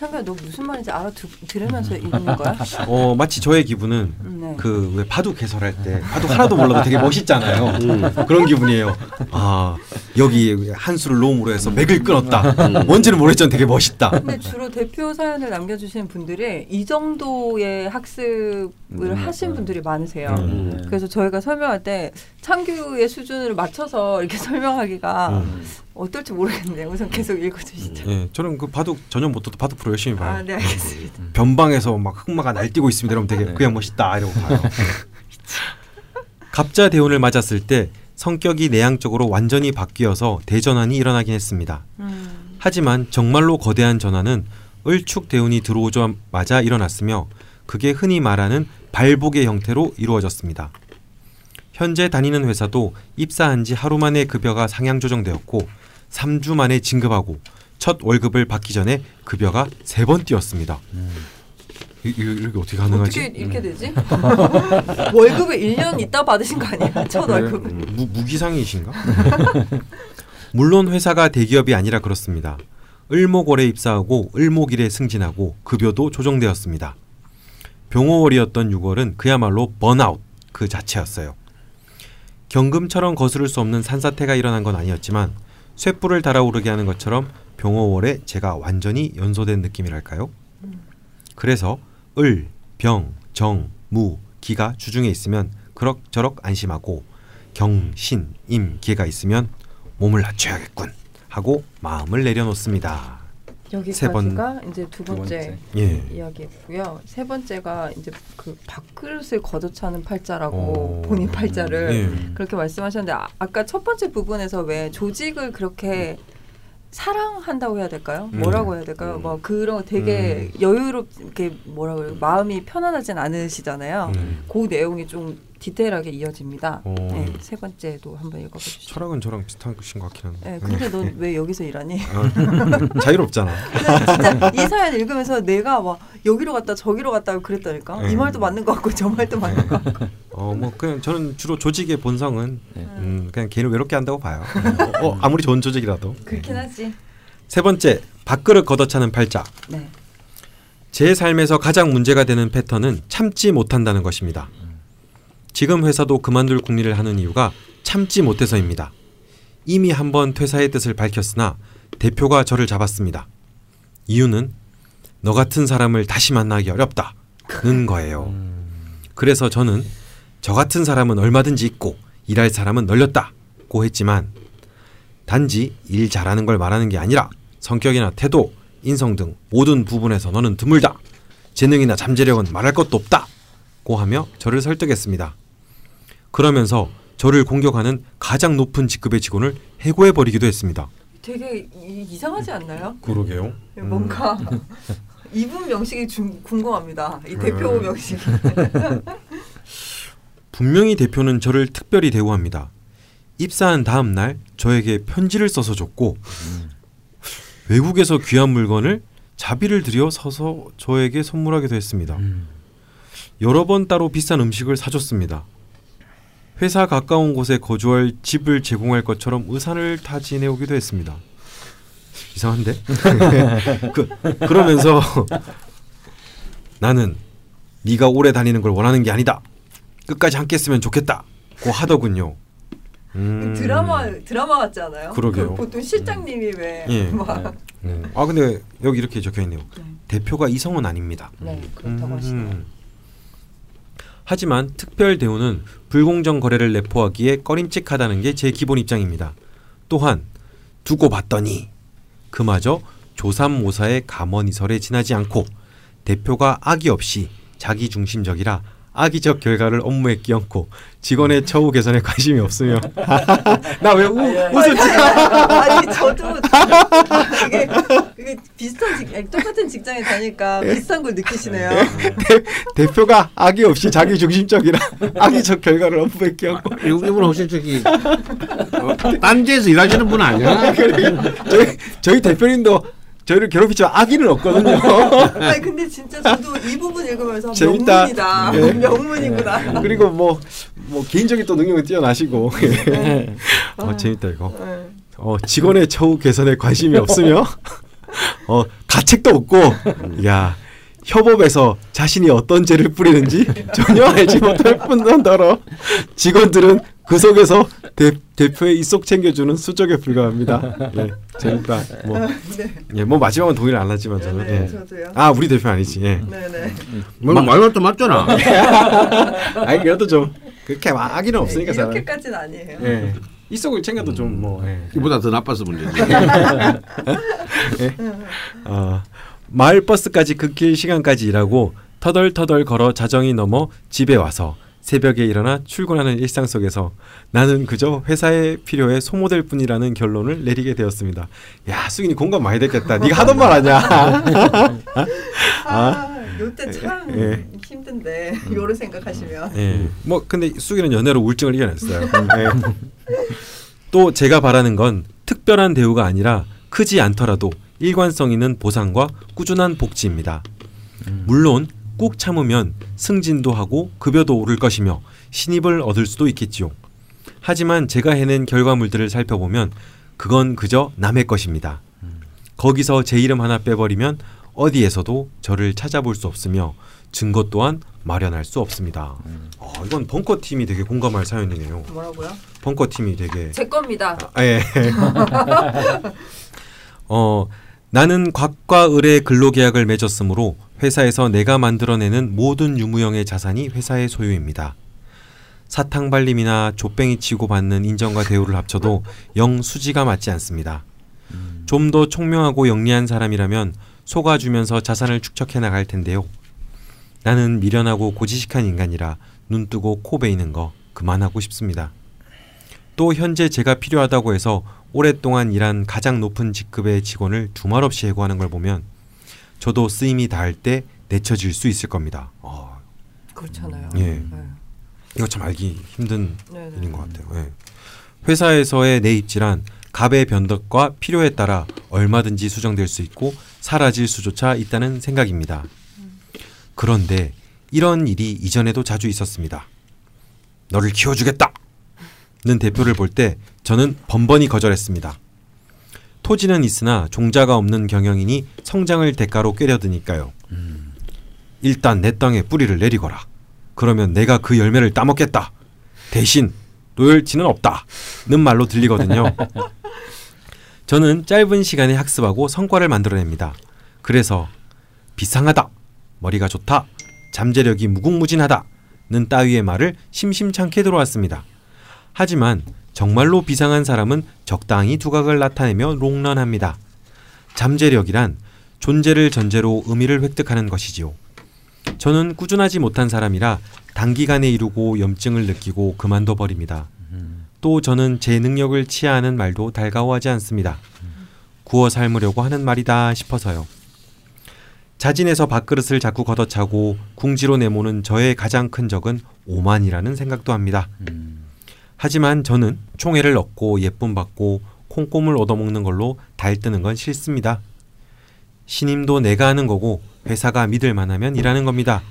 이 창가 너 무슨 말인지 알아들으면서 읽는 *laughs* 거야? 어 마치 저의 기분은 네. 그왜 바둑 해설할 때 바둑 하나도 몰라도 되게 멋있잖아요. 그런 기분이에요. 아 여기 한 수를 놈으로 해서 맥을 끊었다. 뭔지는 모르겠지만 되게 멋있다. 근데 주로 대표 사연을 남겨주시는 분들이 이 정도의 학습을 음, 하신 음. 분들이 많으세요. 음. 네. 그래서 저희가 설명할 때 창규의 수준을 맞춰서 이렇게 *laughs* 설명하기가 음. 어떨지 모르겠네요. 우선 계속 읽어주시죠. 예, 저는 그 바둑 전혀 못해도 바둑 프로 열심히 봐요. 아, 네, 알겠습니다. 변방에서 막 흑마가 날뛰고 있습니다. 이러면 되게 네. 그냥 멋있다 이러고 봐요. 갑자 대운을 맞았을 때 성격이 내향적으로 완전히 바뀌어서 대전환이 일어나긴 했습니다. 음, 하지만 정말로 거대한 전환은 을축 대운이 들어오자마자 일어났으며 그게 흔히 말하는 발복의 형태로 이루어졌습니다. 현재 다니는 회사도 입사한 지 하루 만에 급여가 상향 조정되었고 3주 만에 진급하고 첫 월급을 받기 전에 급여가 세 번 뛰었습니다. 이, 이, 이렇게 어떻게 가능하지? 어떻게 이렇게 되지? *laughs* 월급을 1년 있다 받으신 거 아니야? 첫 네, 월급을. 무, 무기상이신가? *laughs* 물론 회사가 대기업이 아니라 그렇습니다. 을목월에 입사하고 을목일에 승진하고 급여도 조정되었습니다. 병호월이었던 6월은 그야말로 번아웃 그 자체였어요. 경금처럼 거스를 수 없는 산사태가 일어난 건 아니었지만 쇳불을 달아오르게 하는 것처럼 병호월에 제가 완전히 연소된 느낌이랄까요? 그래서 을, 병, 정, 무, 기가 주중에 있으면 그럭저럭 안심하고 경, 신, 임, 기가 있으면 몸을 낮춰야겠군 하고 마음을 내려놓습니다. 여기까지가 이제 두두 번째, 번째. 예. 이야기였고요. 세 번째가 이제 그 밥그릇을 걷어차는 팔자라고 어. 본인 팔자를 예. 그렇게 말씀하셨는데 아, 아까 첫 번째 부분에서 왜 조직을 그렇게 사랑한다고 해야 될까요? 음. 뭐라고 해야 될까요? 뭐 그런 거 되게 여유롭게 뭐라 그래요? 마음이 편안하진 않으시잖아요. 음. 그 내용이 좀 디테일하게 이어집니다. 어. 네, 세 번째도 한번 읽어봐 주시죠. 철학은 저랑 비슷한 것인 것 같긴 한데. 네, 근데 넌 왜 여기서 일하니? 어, *laughs* 자유롭잖아. 진짜 이 사연 읽으면서 내가 막 여기로 갔다 저기로 갔다 그랬다니까 이 음. 말도 맞는 것 같고 저 말도 맞는 것 같고 어, 뭐 그냥 저는 주로 조직의 본성은 네. 음, 그냥 개인을 외롭게 한다고 봐요. 어, 어, 아무리 좋은 조직이라도. 그렇긴 하지. 세 번째, 밥그릇 걷어차는 팔자. 네. 제 삶에서 가장 문제가 되는 패턴은 참지 못한다는 것입니다. 지금 회사도 그만둘 궁리를 하는 이유가 참지 못해서입니다. 이미 한 번 퇴사의 뜻을 밝혔으나 대표가 저를 잡았습니다. 이유는 너 같은 사람을 다시 만나기 어렵다는 거예요. 그래서 저는 저 같은 사람은 얼마든지 있고 일할 사람은 널렸다고 했지만 단지 일 잘하는 걸 말하는 게 아니라 성격이나 태도, 인성 등 모든 부분에서 너는 드물다. 재능이나 잠재력은 말할 것도 없다 고 하며 저를 설득했습니다. 그러면서 저를 공격하는 가장 높은 직급의 직원을 해고해 버리기도 했습니다. 되게 이, 이상하지 않나요? 그러게요. 뭔가 *laughs* 이분 명식이 중, 궁금합니다. 이 음. 대표 명식. *laughs* 분명히 대표는 저를 특별히 대우합니다. 입사한 다음 날 저에게 편지를 써서 줬고 외국에서 귀한 물건을 자비를 들여 서서 저에게 선물하기도 했습니다. 여러 번 따로 비싼 음식을 사줬습니다. 회사 가까운 곳에 거주할 집을 제공할 것처럼 의사를 다 지내오기도 했습니다. 이상한데? *laughs* 그, 그러면서 *laughs* 나는 네가 오래 다니는 걸 원하는 게 아니다. 끝까지 함께 했으면 좋겠다고 하더군요. 음. 드라마 드라마 같지 않아요? 그러게요. 그 보통 실장님이 왜 예. 막. 음. 아 근데 여기 이렇게 적혀 있네요. 네. 대표가 이성은 아닙니다. 네, 그렇다고 음. 하시네요. 하지만 특별 대우는 불공정 거래를 내포하기에 꺼림칙하다는 게 제 기본 입장입니다. 또한 두고 봤더니 그마저 조삼모사의 감언이설에 지나지 않고 대표가 악의 없이 자기 중심적이라 악의적 결과를 업무에 끼얹고 직원의 처우 개선에 관심이 없으며 *laughs* 나 왜 웃었지? 아니 저도 그게, 그게 비슷한 직 똑같은 직장에 다니까 비슷한 걸 느끼시네요. 대 표가 악의 없이 자기 중심적이라 *laughs* 악의적 결과를 업무에 끼얹고 이분 이분 혹시 저기 어, 딴지에서 일하시는 분 아니야? *laughs* 저희 저희 대표님도 저희를 괴롭히지만 악의는 없거든요. *laughs* 아니 근데 진짜 저도 이 부분 읽으면서 재밌다. 명문이다. 예. 명문이구나. 그리고 뭐, 뭐 개인적인 또 능력은 뛰어나시고 *laughs* 어, 재밌다 이거. 네. 어, 직원의 처우 개선에 관심이 없으며 어, 가책도 없고 야 협업에서 자신이 어떤 죄를 뿌리는지 전혀 알지 못할 뿐더러 직원들은 그 속에서 대, 대표의 입속 챙겨주는 수적에 불과합니다. 예, 재밌다. 뭐, 네. 예, 뭐 마지막은 동의를 안 하지만 저는. 네네 예. 저도요. 아 우리 대표 아니지. 예. 네네. 뭐 말도 맞잖아. *laughs* 아니 그래도 좀 그렇게 막 악의는 없으니까 네, 사람. 이렇게까지는 아니에요. 예. 입속을 챙겨도 좀 뭐. 예. 이보다 더 나빠서 문제지. *laughs* 어, 마을 버스까지 극길 시간까지 일하고 터덜터덜 걸어 자정이 넘어 집에 와서 새벽에 일어나 출근하는 일상 속에서 나는 그저 회사의 필요에 소모될 뿐이라는 결론을 내리게 되었습니다. 야, 수인이 공감 많이 됐겠다. 네가 하던 말 아니야? *laughs* 아, 요때 참 예. 힘든데 *laughs* 요를 생각하시면. 예. 뭐 근데 수기는 연애로 우울증을 이겨냈어요. 예. 또 제가 바라는 건 특별한 대우가 아니라 크지 않더라도 일관성 있는 보상과 꾸준한 복지입니다. 물론 꾹 참으면 승진도 하고 급여도 오를 것이며 신입을 얻을 수도 있겠지요. 하지만 제가 해낸 결과물들을 살펴보면 그건 그저 남의 것입니다. 거기서 제 이름 하나 빼버리면 어디에서도 저를 찾아볼 수 없으며 증거 또한 마련할 수 없습니다. 어, 이건 벙커 팀이 되게 공감할 사연이네요. 뭐라고요? 벙커 팀이 되게 제 겁니다. 아, 예. *laughs* 어, 나는 곽과 을의 근로계약을 맺었으므로 회사에서 내가 만들어내는 모든 유무형의 자산이 회사의 소유입니다. 사탕 발림이나 족뱅이 치고 받는 인정과 대우를 합쳐도 영 수지가 맞지 않습니다. 좀 더 총명하고 영리한 사람이라면 속아주면서 자산을 축적해 나갈 텐데요. 나는 미련하고 고지식한 인간이라 눈 뜨고 코 베이는 거 그만하고 싶습니다. 또 현재 제가 필요하다고 해서 오랫동안 일한 가장 높은 직급의 직원을 두말 없이 해고하는 걸 보면 저도 쓰임이 닿을 때 내쳐질 수 있을 겁니다. 어, 그렇잖아요. 예. 네. 이거 참 알기 힘든 네네. 일인 것 같아요. 예. 회사에서의 내 입질한 갑의 변덕과 필요에 따라 얼마든지 수정될 수 있고 사라질 수조차 있다는 생각입니다. 그런데 이런 일이 이전에도 자주 있었습니다. 너를 키워주겠다! 는 대표를 볼 때 저는 번번이 거절했습니다. 토지는 있으나 종자가 없는 경영이니 성장을 대가로 꾀려드니까요. 일단 내 땅에 뿌리를 내리거라. 그러면 내가 그 열매를 따먹겠다. 대신 로열티는 없다. 는 말로 들리거든요. *laughs* 저는 짧은 시간에 학습하고 성과를 만들어냅니다. 그래서 비상하다. 머리가 좋다. 잠재력이 무궁무진하다. 는 따위의 말을 심심찮게 들어왔습니다. 하지만 정말로 비상한 사람은 적당히 두각을 나타내며 롱런합니다. 잠재력이란 존재를 전제로 의미를 획득하는 것이지요. 저는 꾸준하지 못한 사람이라 단기간에 이루고 염증을 느끼고 그만둬 버립니다. 또 저는 제 능력을 치하하는 말도 달가워하지 않습니다. 구워 삶으려고 하는 말이다 싶어서요. 자진해서 밥그릇을 자꾸 걷어차고 궁지로 내모는 저의 가장 큰 적은 오만이라는 생각도 합니다. 하지만 저는 총애를 얻고 예쁨 받고 콩고물 얻어먹는 걸로 달뜨는 건 싫습니다. 신임도 내가 하는 거고 회사가 믿을 만하면 일하는 겁니다.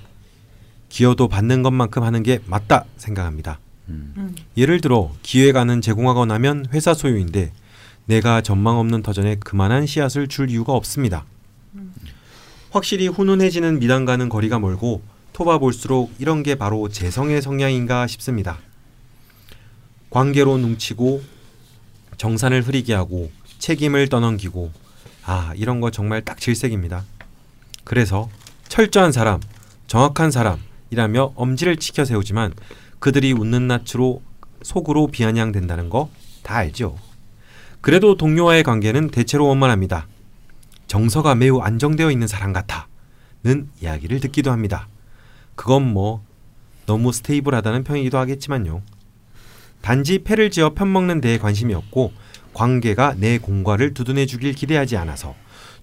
기여도 받는 것만큼 하는 게 맞다 생각합니다. 음. 예를 들어 기획안은 제공하거나 하면 회사 소유인데 내가 전망 없는 터전에 그만한 씨앗을 줄 이유가 없습니다. 확실히 훈훈해지는 미담과는 거리가 멀고 토바 볼수록 이런 게 바로 재성의 성향인가 싶습니다. 관계로 뭉치고 정산을 흐리게 하고 책임을 떠넘기고 아 이런 거 정말 딱 질색입니다. 그래서 철저한 사람, 정확한 사람이라며 엄지를 치켜 세우지만 그들이 웃는 낯으로 속으로 비아냥된다는 거 다 알죠. 그래도 동료와의 관계는 대체로 원만합니다. 정서가 매우 안정되어 있는 사람 같아는 이야기를 듣기도 합니다. 그건 뭐 너무 스테이블하다는 평이기도 하겠지만요. 단지 패를 지어 편먹는 데에 관심이 없고 관계가 내 공과를 두둔해 주길 기대하지 않아서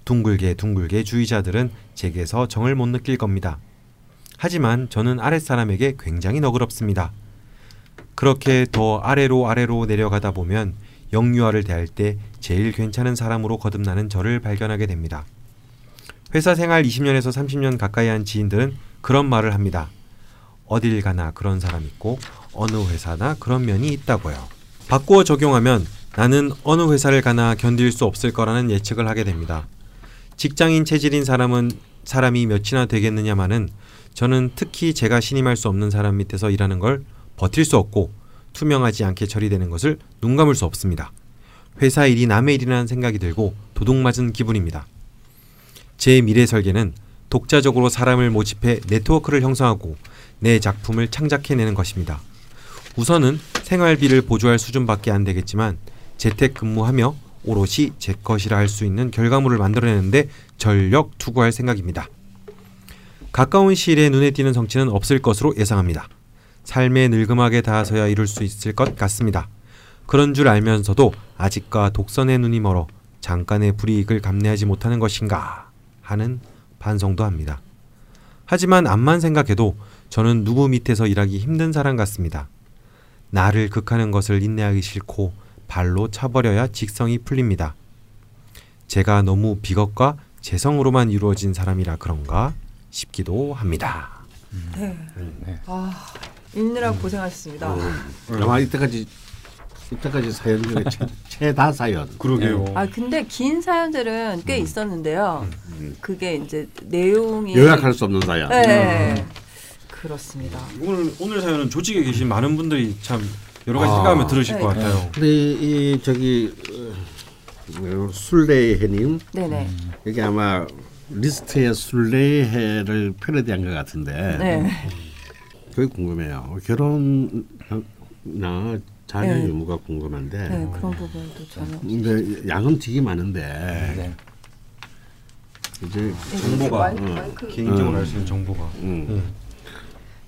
둥글게 둥글게 주의자들은 제게서 정을 못 느낄 겁니다. 하지만 저는 아랫사람에게 굉장히 너그럽습니다. 그렇게 더 아래로 아래로 내려가다 보면 영유아를 대할 때 제일 괜찮은 사람으로 거듭나는 저를 발견하게 됩니다. 회사 생활 20년에서 30년 가까이 한 지인들은 그런 말을 합니다. 어딜 가나 그런 사람 있고 어느 회사나 그런 면이 있다고요. 바꾸어 적용하면 나는 어느 회사를 가나 견딜 수 없을 거라는 예측을 하게 됩니다. 직장인 체질인 사람은 사람이 몇이나 되겠느냐마는 저는 특히 제가 신임할 수 없는 사람 밑에서 일하는 걸 버틸 수 없고 투명하지 않게 처리되는 것을 눈 감을 수 없습니다. 회사 일이 남의 일이라는 생각이 들고 도둑맞은 기분입니다. 제 미래 설계는 독자적으로 사람을 모집해 네트워크를 형성하고 내 작품을 창작해내는 것입니다. 우선은 생활비를 보조할 수준밖에 안 되겠지만 재택 근무하며 오롯이 제 것이라 할 수 있는 결과물을 만들어내는데 전력 투구할 생각입니다. 가까운 시일에 눈에 띄는 성취는 없을 것으로 예상합니다. 삶에 늙음하게 닿아서야 이룰 수 있을 것 같습니다. 그런 줄 알면서도 아직과 독선의 눈이 멀어 잠깐의 불이익을 감내하지 못하는 것인가 하는 반성도 합니다. 하지만 암만 생각해도 저는 누구 밑에서 일하기 힘든 사람 같습니다. 나를 극하는 것을 인내하기 싫고 발로 차버려야 직성이 풀립니다. 제가 너무 비겁과 재성으로만 이루어진 사람이라 그런가 싶기도 합니다. 네. 네. 아 읽느라 고생하셨습니다. 어, 아마 이때까지 이때까지 사연 중에 최, *laughs* 최다 사연. 그러게요. 아 근데 긴 사연들은 꽤 있었는데요. 음. 그게 이제 내용이 요약할 수 없는 사연. 네. 그렇습니다. 오늘 오늘 사연은 조직에 계신 많은 분들이 참 여러 가지 아. 생각하면 들으실 네. 것 같아요. 근데 이, 이 저기 어, 술래해님 네네. 여기 아마 리스트에 술래해를 패러디한 것 같은데 네. 그게 궁금해요. 결혼이나 자녀 네. 유무가 궁금한데. 네 그런 부분도 전혀. 근데 양은 되게 많은데 네. 이제 네, 정보가, 마이크, 응. 마이크. 개인적으로 음. 알수 있는 정보가. 음.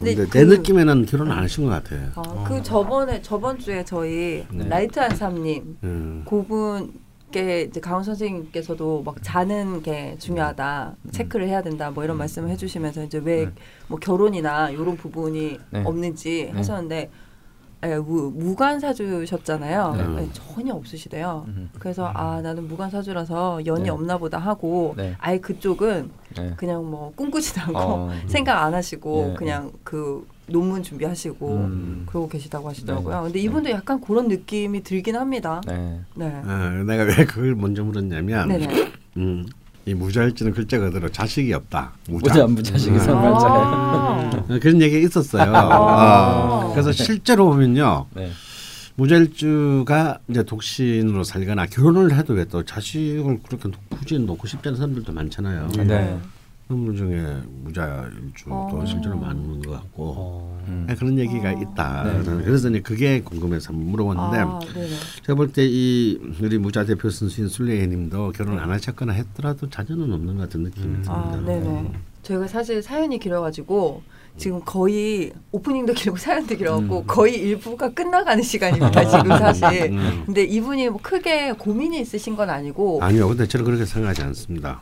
음. 근데 근데 그- 내 느낌에는 결혼 안 하신 것 같아요. 아, 그 저번에 저번 주에 저희 네. 라이트 한 삼님 음. 그분께 이제 강헌 선생님께서도 막 자는 게 중요하다 체크를 해야 된다 뭐 이런 말씀을 해주시면서 이제 왜 뭐 결혼이나 이런 부분이 네. 없는지 네. 하셨는데 예, 무, 무관 사주셨잖아요. 네. 예, 전혀 없으시대요. 음. 그래서 아 나는 무관 사주라서 연이 네. 없나 보다 하고 네. 아예 그쪽은 네. 그냥 뭐 꿈꾸지도 않고 어. *laughs* 생각 안 하시고 네. 그냥 그 논문 준비하시고 음. 그러고 계시다고 하시더라고요. 네. 근데 이분도 약간 그런 느낌이 들긴 합니다. 네. 네. 어, 내가 왜 그걸 먼저 물었냐면 네네. 음, 이 무자일지는 글자 그대로 자식이 없다. 무자 무자식이 음. 선발자예요. 아. 어, 그런 얘기가 있었어요. 아. 어, 그래서 실제로 보면요. 네. 무자일주가 이제 독신으로 살거나 결혼을 해도 왜 또 자식을 그렇게 굳이 놓고 싶지 않은 사람들도 많잖아요. 네. 분 중에 무자일주도 어. 실제로 많은 것 같고 음. 네, 그런 얘기가 어. 있다. 네. 그래서 이제 그게 궁금해서 물어봤는데 아, 네네. 제가 볼 때 이 우리 무자 대표 선수인 술래님도 결혼 안 하셨거나 했더라도 자녀는 없는 것 같은 느낌이 듭니다. 아, 네네. 저희가 사실 사연이 길어가지고 지금 거의 오프닝도 길고 사연도 길어갖고 음. 거의 일부가 끝나가는 시간입니다 지금 사실. 음. 근데 이분이 뭐 크게 고민이 있으신 건 아니고. 아니요, 근데 저는 그렇게 생각하지 않습니다.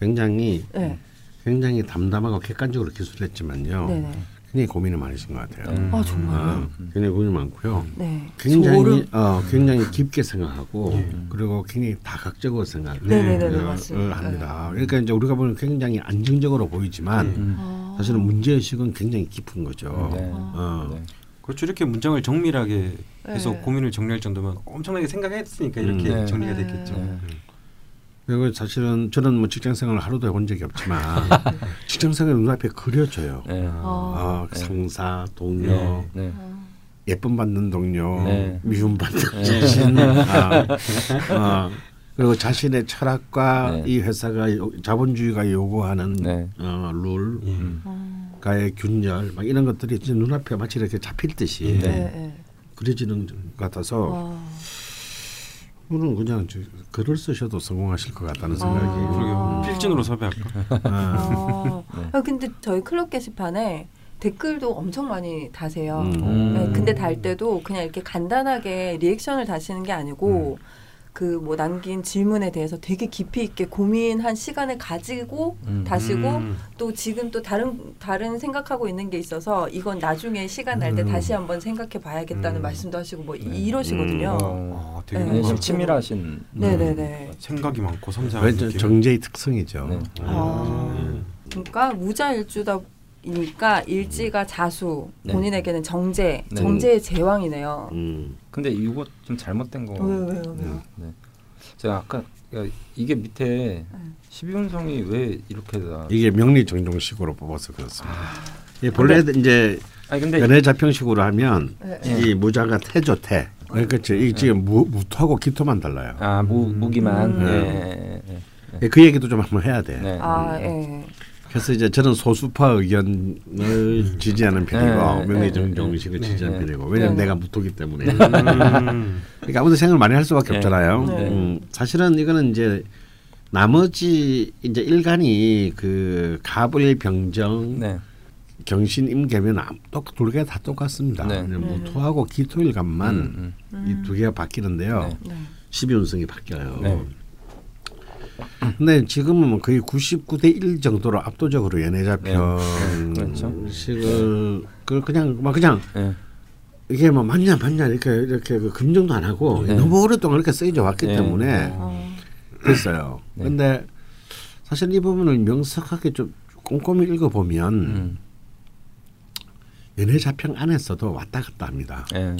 굉장히 네. 굉장히 담담하고 객관적으로 기술했지만요. 네네. 굉장히 고민이 많으신 것 같아요. 음. 아 정말요? 아, 굉장히 고민이 많고요. 네. 굉장히 소름. 어, 굉장히 깊게 생각하고 그리고 굉장히 다각적으로 생각을 네네네네, 어, 맞습니다. 합니다. 그러니까 이제 우리가 보면 굉장히 안정적으로 보이지만 음. 아. 사실은 문제 의식은 굉장히 깊은 거죠. 네. 어. 네. 그렇죠. 이렇게 문장을 정밀하게 해서 네. 고민을 정리할 정도면 엄청나게 생각했으니까 이렇게 음. 네. 정리가 네. 됐겠죠. 네. 그리고 사실은 저는 뭐 직장 생활을 하루도 해본 적이 없지만 *laughs* 직장 생활 눈앞에 그려져요. 네. 아. 어, 네. 상사, 동료, 네. 네. 예쁨 받는 동료, 네. 미움 받는 네. 자신, *laughs* 아, 아, 그리고 자신의 철학과 네. 이 회사가 요- 자본주의가 요구하는 네. 어, 룰, 예. 음. 아. 가의 균열, 막 이런 것들이 눈앞에 마치 이렇게 잡힐 듯이. 그려지는 것 같아서 아. 오늘 그냥 저, 글을 쓰셔도 성공하실 것 같다는 생각이. 아. 그러게요. 필진으로 섭외할까? 아, 아, 네. 아, 근데 저희 클럽 게시판에 댓글도 엄청 많이 다세요. 음. 네, 근데 달 때도 그냥 이렇게 간단하게 리액션을 다시는 게 아니고 그 뭐 남긴 질문에 대해서 되게 깊이 있게 고민한 시간을 가지고 음. 다시고 음. 또 지금 또 다른 다른 생각하고 있는 게 있어서 이건 나중에 시간 날때 음. 다시 한번 생각해 봐야겠다는 음. 말씀도 하시고 뭐 이- 이러시거든요. 어, 아, 되게 네. 뭔가 좀 치밀하신. 네네네. 생각이 많고 섬세한 느낌. 정제의 특성이죠. 네. 아, 그러니까 무자일주다 이니까 일지가 자수, 네. 본인에게는 정제, 네. 정제의 제왕이네요. 음. 근데 이거 좀 잘못된 거. 왜요, 왜요, 왜요? 네. 제가 아까 야, 이게 밑에 네. 12운성이 왜 이렇게 다. 이게 명리정종식으로 뽑아서 그렇습니다. 이 본래 이제 아니 근데 연애 자평식으로 하면 네. 이 무자가 태죠 태. 그렇죠. 이 지금 무, 무토하고 기토만 달라요. 아 무, 무기만. 음. 예, 예, 예, 예. 그 얘기도 좀 한번 해야 돼. 네. 아, 예. 그래서 이제 저는 소수파 의견을 지지하는 편이고 네, 명리정종식을 네, 지지하는 네. 편이고 왜냐면 네. 내가 무토기 때문에. 음. *laughs* 그러니까 아무도 생각을 많이 할 수밖에 네. 없잖아요. 네. 음, 사실은 이거는 이제 나머지 이제 일간이 그 갑을 병정 네. 경신 임계면 또두 개가 다 똑같습니다. 네. 무토하고 기토일간만 음, 음. 이두 개가 바뀌는데요. 네. 네. 12운성이 바뀌어요. 네. 근데 지금은 뭐 거의 99대 1 정도로 압도적으로 연애자평 네. 그렇죠. 식을 그 그냥 막 그냥 예. 이게 뭐 맞냐 맞냐 이렇게 이렇게 그 검증도 안 하고 네. 너무 오랫동안 이렇게 쓰여져 왔기 네. 때문에 어, 됐어요. 네. 근데 사실 이 부분을 명석하게 좀 꼼꼼히 읽어보면 음. 연애 자평 안에서도 왔다 갔다 합니다. 예.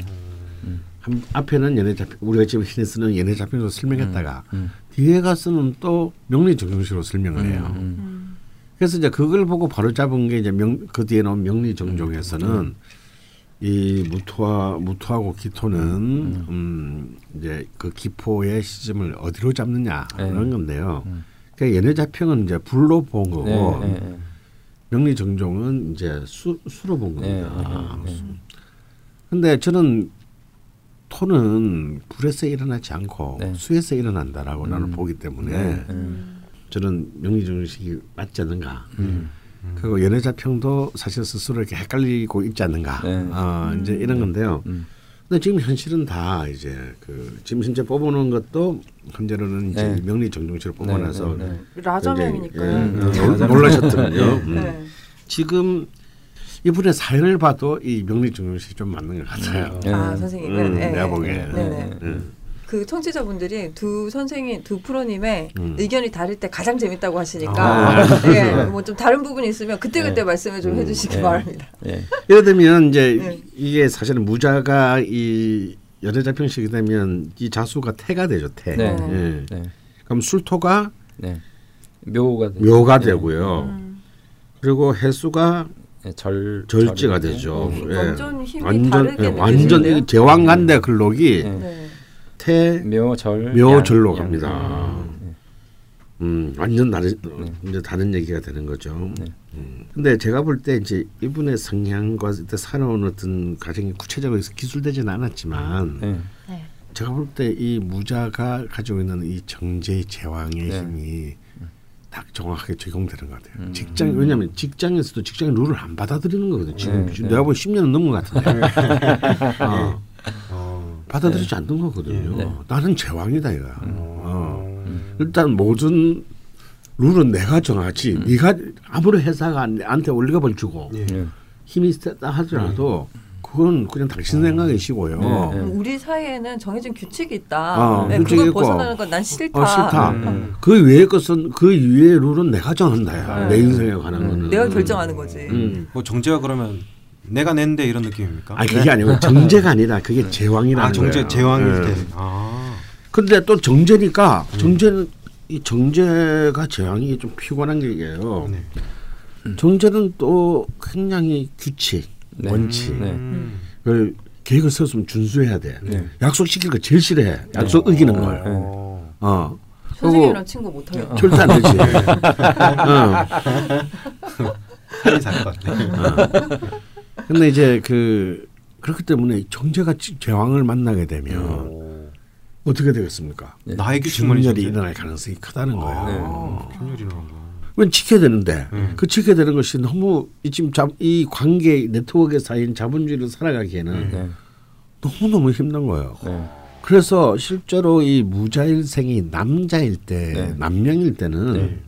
한, 앞에는 연애 자평 우리가 지금 흔히 쓰는 연애 자평으로 설명했다가 음. 뒤에 가서는 또 명리 정정식으로 설명을 해요. 음. 음. 그래서 이제 그걸 보고 바로 잡은 게 이제 명, 그 뒤에 나온 명리 정종에서는 이 무토와 무토하고 기토는 음, 이제 그 기포의 시점을 어디로 잡느냐 네. 그런 건데요. 음. 그러니까 연애자평은 이제 불로 본 거고 네, 네, 네. 명리 정종은 이제 수, 수로 본 네, 겁니다. 근데 저는 토는 불에서 일어나지 않고 네. 수에서 일어난다라고 나는 음. 보기 때문에 네. 음. 저는 명리정식이 맞지 않는가. 음. 그리고 연애자 평도 사실 스스로 이렇게 헷갈리고 있지 않는가. 네. 어, 이제 이런 건데요. 음. 근데 지금 현실은 다 이제 그 지금 현재 뽑아놓은 것도 현재로는 이제 네. 명리정종식으로 뽑아놔서 네, 네, 라자명이니까요. 굉장히, 예, 음. 놀- 놀라셨거든요. 음. 네. 지금 이분의 사연을 봐도 이 명리정종식이 좀 맞는 것 같아요. 네. 아 선생님은 음, 네. 내가 보기에. 네. 네. 음. 그 청취자분들이 두 선생님 두 프로님의 음. 의견이 다를 때 가장 재밌다고 하시니까 아. *laughs* 예, 뭐좀 다른 부분이 있으면 그때 그때 네. 말씀을 좀 음. 해주시기 네. 바랍니다. 예. 예를 들면 이제 네. 이게 사실은 무자가 이 연애 자평식이 되면 이 자수가 태가 되죠 태. 네. 예. 네. 그럼 술토가 네. 묘가 되죠. 묘가 네. 되고요. 음. 그리고 해수가 네, 절 절지가 절이 되죠. 예. 완전 힘이 완전 다르게 예, 완전 느껴지는데요? 이 제왕간대 글록이 네. 네. 태 묘절 묘절로 양, 갑니다. 양. 네. 음, 완전 다른 이제 다른 얘기가 되는 거죠. 네. 음. 근데 제가 볼 때 이제 이분의 성향과 살아온 어떤 가정이 구체적으로 기술되지는 않았지만 네. 제가 볼 때 이 무자가 가지고 있는 이 정제의 제왕의 네. 힘이 딱 정확하게 적용되는 것 같아요. 음. 직장 왜냐하면 직장에서도 직장 룰을 안 받아들이는 거거든요. 지금 네, 네. 내가 보면 10년은 넘은 것 같은데 *laughs* 어, 어. 받아들이지 않는 거거든요. 네. 나는 제왕이다 이거야. 어. 일단 모든 룰은 내가 정하지. 네가 아무리 회사가 나한테 올리가 벌 주고 예. 네. 힘이 세다 하더라도 그건 그냥 당신 생각이시고요. 네, 네. 음, 우리 사이에는 정해진 규칙이 있다. 어, 네, 규칙이 그걸 있고. 벗어나는 건 난 싫다. 어, 싫다. 음. 그 외의 것은 그 위의 룰은 내가 정한다야. 네. 내 인생에 관한 음. 거는. 내가 결정하는 거지. 음. 뭐 정제가 그러면 내가 낸데 이런 느낌입니까? 아니 그게 아니고 *laughs* 정제가 아니라 그게 제왕이라는 아 정제 거예요. 제왕일 예. 때. 아. 근데 또 정제니까 정제는 이 정제가 제왕이 좀 피곤한 게 이게요. 네. 정제는 또 굉장히 규칙, 네. 원칙, 네. 그 계획을 세웠으면 준수해야 돼. 네. 약속 시킬 거 제일 싫어해. 약속 어기는 걸. 어. 어. 선생님이랑 친구 못하겠다. 절대 안 되지. *laughs* 어. 살인 사건 같네. 근데 이제 그 그렇기 때문에 정제가 지- 제왕을 만나게 되면 오. 어떻게 되겠습니까? 네. 나의 규칙만이 균열이. 일어날 가능성이 크다는 거예요. 아, 균열이 일어난 거. 왜 지켜야 되는데 음. 그 지켜야 되는 것이 너무 이 지금 자, 이 관계 네트워크에 쌓인 자본주의를 살아가기에는 네. 너무 너무 힘든 거예요. 네. 그래서 실제로 이 무자일생이 남자일 때 네. 남명일 때는 네.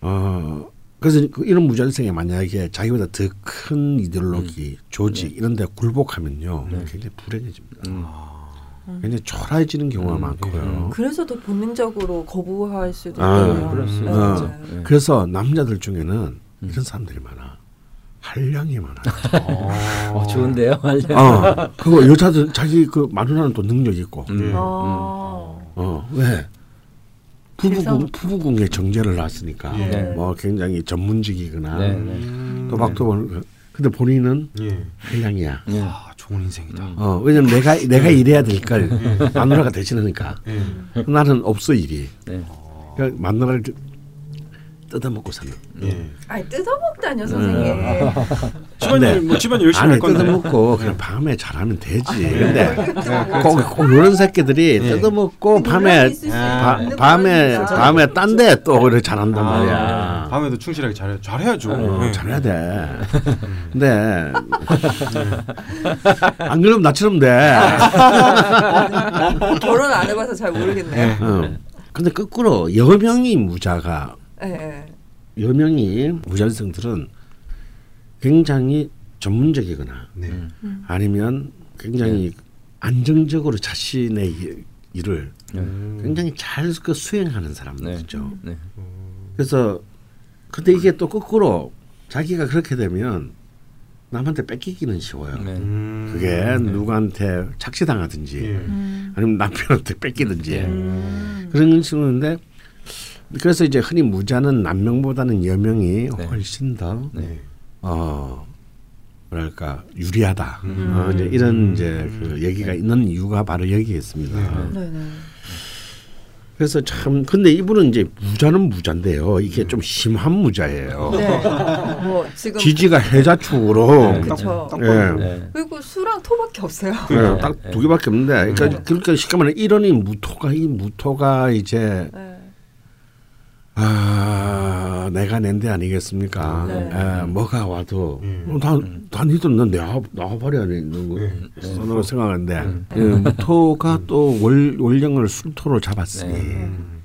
어 그래서 그 이런 무자일생이 만약에 자기보다 더 큰 이데올로기, 조직 이런 데 굴복하면요 굉장히 불행해집니다. 음. 굉장히 초라해지는 경우가 많고요. 그래서 더 본능적으로 거부할 수도 아, 있겠네요. 수 네. 맞아요. 네. 그래서 남자들 중에는 이런 사람들이 많아. 한량이 많아요. 어, 좋은데요. 어, 그거 여자들 자기 그 마누라는 또 능력 있고. 음. 아. 어, 왜? 부부궁 세상. 부부궁에 정제를 놨으니까 네. 뭐 굉장히 전문직이거나 네, 네. 또박또 번 근데 본인은 예. 한량이야. 좋은 인생이다. 어, 왜냐면 내가 내가 일해야 될 걸 마누라가 대신하니까 예. 나는 없어 일이. 네. 그러니까 마누라를 뜯어먹고 사는. 예. 아니 뜯어먹다뇨 선생님. 집안일 뭐 집안 열심히 할 건데. 뜯어먹고 그냥 밤에 잘하면 되지. 근데 꼭, 꼭 이런 새끼들이 뜯어먹고 밤에 바, 있는 밤에. 밤에 딴 데 또 그래 잘한단 아, 말이야. 밤에도 충실하게 잘해 잘해야죠. 어, 예. 잘해야 돼. 근데 안 그러면 나처럼 돼. 결혼 안 해봐서 잘 모르겠네요. 어. 근데 거꾸로 여명이 무자가 예, 예. 여명이 무자성들은 굉장히 전문적이거나 네. 음. 아니면 굉장히 안정적으로 자신의 일- 일을 음. 굉장히 잘 그 수행하는 사람들이죠. 네. 그래서 근데 이게 또 거꾸로 자기가 그렇게 되면 남한테 뺏기기는 쉬워요. 네. 음. 그게 누구한테 착취당하든지 예. 음. 아니면 남편한테 뺏기든지 네. 음. 그런 식으로인데 그래서 이제 흔히 무자는 남명보다는 여명이 네. 훨씬 더 네. 어, 뭐랄까 유리하다. 음. 어, 이제 이런 이제 그 얘기가 있는 이유가 바로 여기에 있습니다. 네. 네네. 그래서 참 근데 이분은 이제 무자는 무자인데요. 이게 좀 심한 무자예요. 네. 뭐 지금 지지가 해자 축으로 네. 그쵸. 예. 네. 그리고 수랑 토밖에 없어요. 예, 딱두 개밖에 없는데 그러니까, 그러니까 쉽게 말해 이런이 무토가 이 무토가 이제 네. 아 내가 낸 데 아니겠습니까? 네. 예, 뭐가 와도 음. 어, 다, 다 니들 넌 나와 나와버려야 되는 거 선호가 생각하는데 예, 무토가 또 월, 월령을 술토로 잡았으니 네. 음.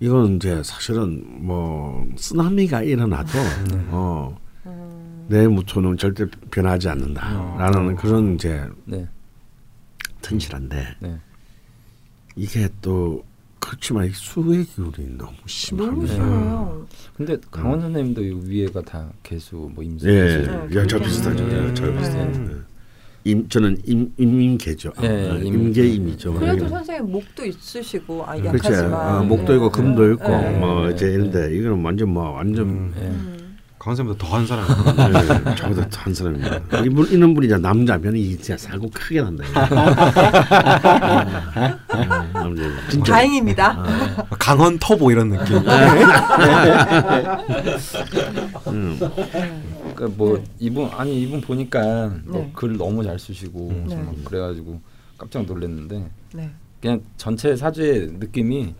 이건 이제 사실은 뭐 쓰나미가 일어나도 어, 음. 내 무토는 절대 변하지 않는다라는 그런 이제 네. 튼실한데 네. 이게 또 그렇지만 이 수의 기운이 너무 심합니다. 너무. 근데 강원 선생님도 이 위에가 다 개수 뭐 임수. 예. 네, 야, 저 비슷하죠. 네. 예, 저 네. 비슷해요. 네. 임 저는 임 임계죠. 예, 아, 임- 임계임이죠. 그래도 예. 선생님 목도 있으시고 아. 약하지만 아, 목도 있고 네. 금도 있고 네. 뭐 네. 이제 이런데 이거는 완전 뭐 완전 음. 예. 음. 강원쌤보다 더한 사람. 네, 저보다 한 사람입니다. 이분 이런 분이 이제 남자면 이 진짜 사고 크게 난다. 이거. 아, 남자 진짜. 다행입니다. 강원 터보 이런 느낌. 음. 그러니까 뭐 이분 아니 이분 보니까 뭐 네. 글 너무 잘 쓰시고 네. 막 그래가지고 깜짝 놀랐는데 네. 그냥 전체 사주의 느낌이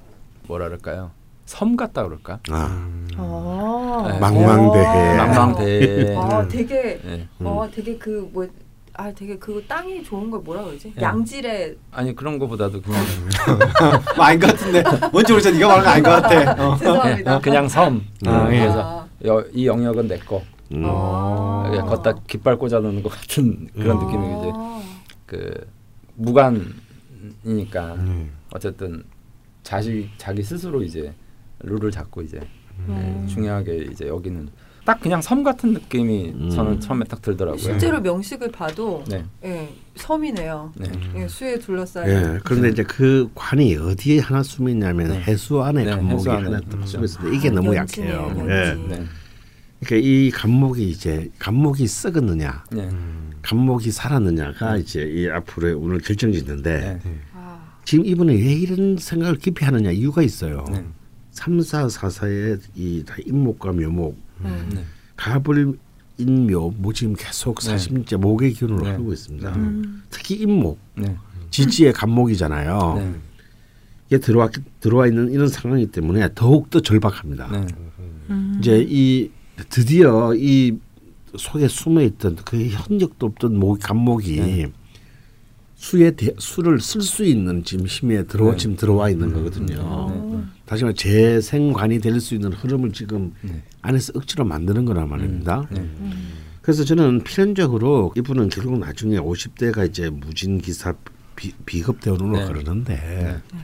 뭐랄까요 섬 같다 그럴까 아, 아. 네. 망망대해. 망망대해 아, 되게 예. 어, 되게 그뭐 아, 되게 그 땅이 좋은 걸 뭐라 그러지? 예. 양질의 아니 그런 거보다도 그냥 *laughs* 뭐 아닌 것 같은데. 뭔지 모르겠어. 네가 말한 거 아닌 것 같아. *laughs* 어. 죄송합니다. 그냥 섬 아, 예. 그래서 여, 이 영역은 내 거 음. 아. 그냥 걷다 깃발 꽂아놓는 것 같은 그런 아. 느낌이 이제 그 무관이니까 네. 어쨌든 자식 자기 스스로 이제 룰을 잡고 이제 음. 중요하게 이제 여기는 딱 그냥 섬 같은 느낌이 음. 저는 처음에 딱 들더라고요. 실제로 명식을 봐도 네, 예, 섬이네요. 네, 예, 수에 둘러싸인 예, 그런데 이제 그 관이 어디에 하나 숨어 있냐면 네. 해수 안에 네, 안에 하나 숨어 있는데 이게 아, 너무 연지네요, 약해요. 연지. 예. 네, 그러니까 이 간목이 이제 간목이 썩었느냐, 네, 간목이 살았느냐가 이제 이 앞으로의 오늘 결정짓는데 네, 아, 지금 이분이 왜 이런 생각을 깊이 하느냐 이유가 있어요. 네. 삼사사사의 이다 임목과 묘목, 음. 네. 갑을 인묘 뭐 지금 계속 네. 사심제 목의 기운으로 네. 흐르고 있습니다. 음. 특히 임목, 네, 지지의 간목이잖아요. 네, 들어와 들어와 있는 이런 상황이기 때문에 더욱 더 절박합니다. 네. 음. 이제 이 드디어 이 속에 숨어 있던 그 흔적도 없던 목 감목이 네. 수에 대, 수를 쓸 수 있는 지금 힘에 들어 네. 지금 들어와 있는 거거든요. 어. 다시 말해 재생관이 될 수 있는 흐름을 지금 네. 안에서 억지로 만드는 거란 말입니다. 네. 그래서 저는 필연적으로 이분은 결국 나중에 50대가 이제 무진 기사 비, 비급대원으로 네. 그러는데 네.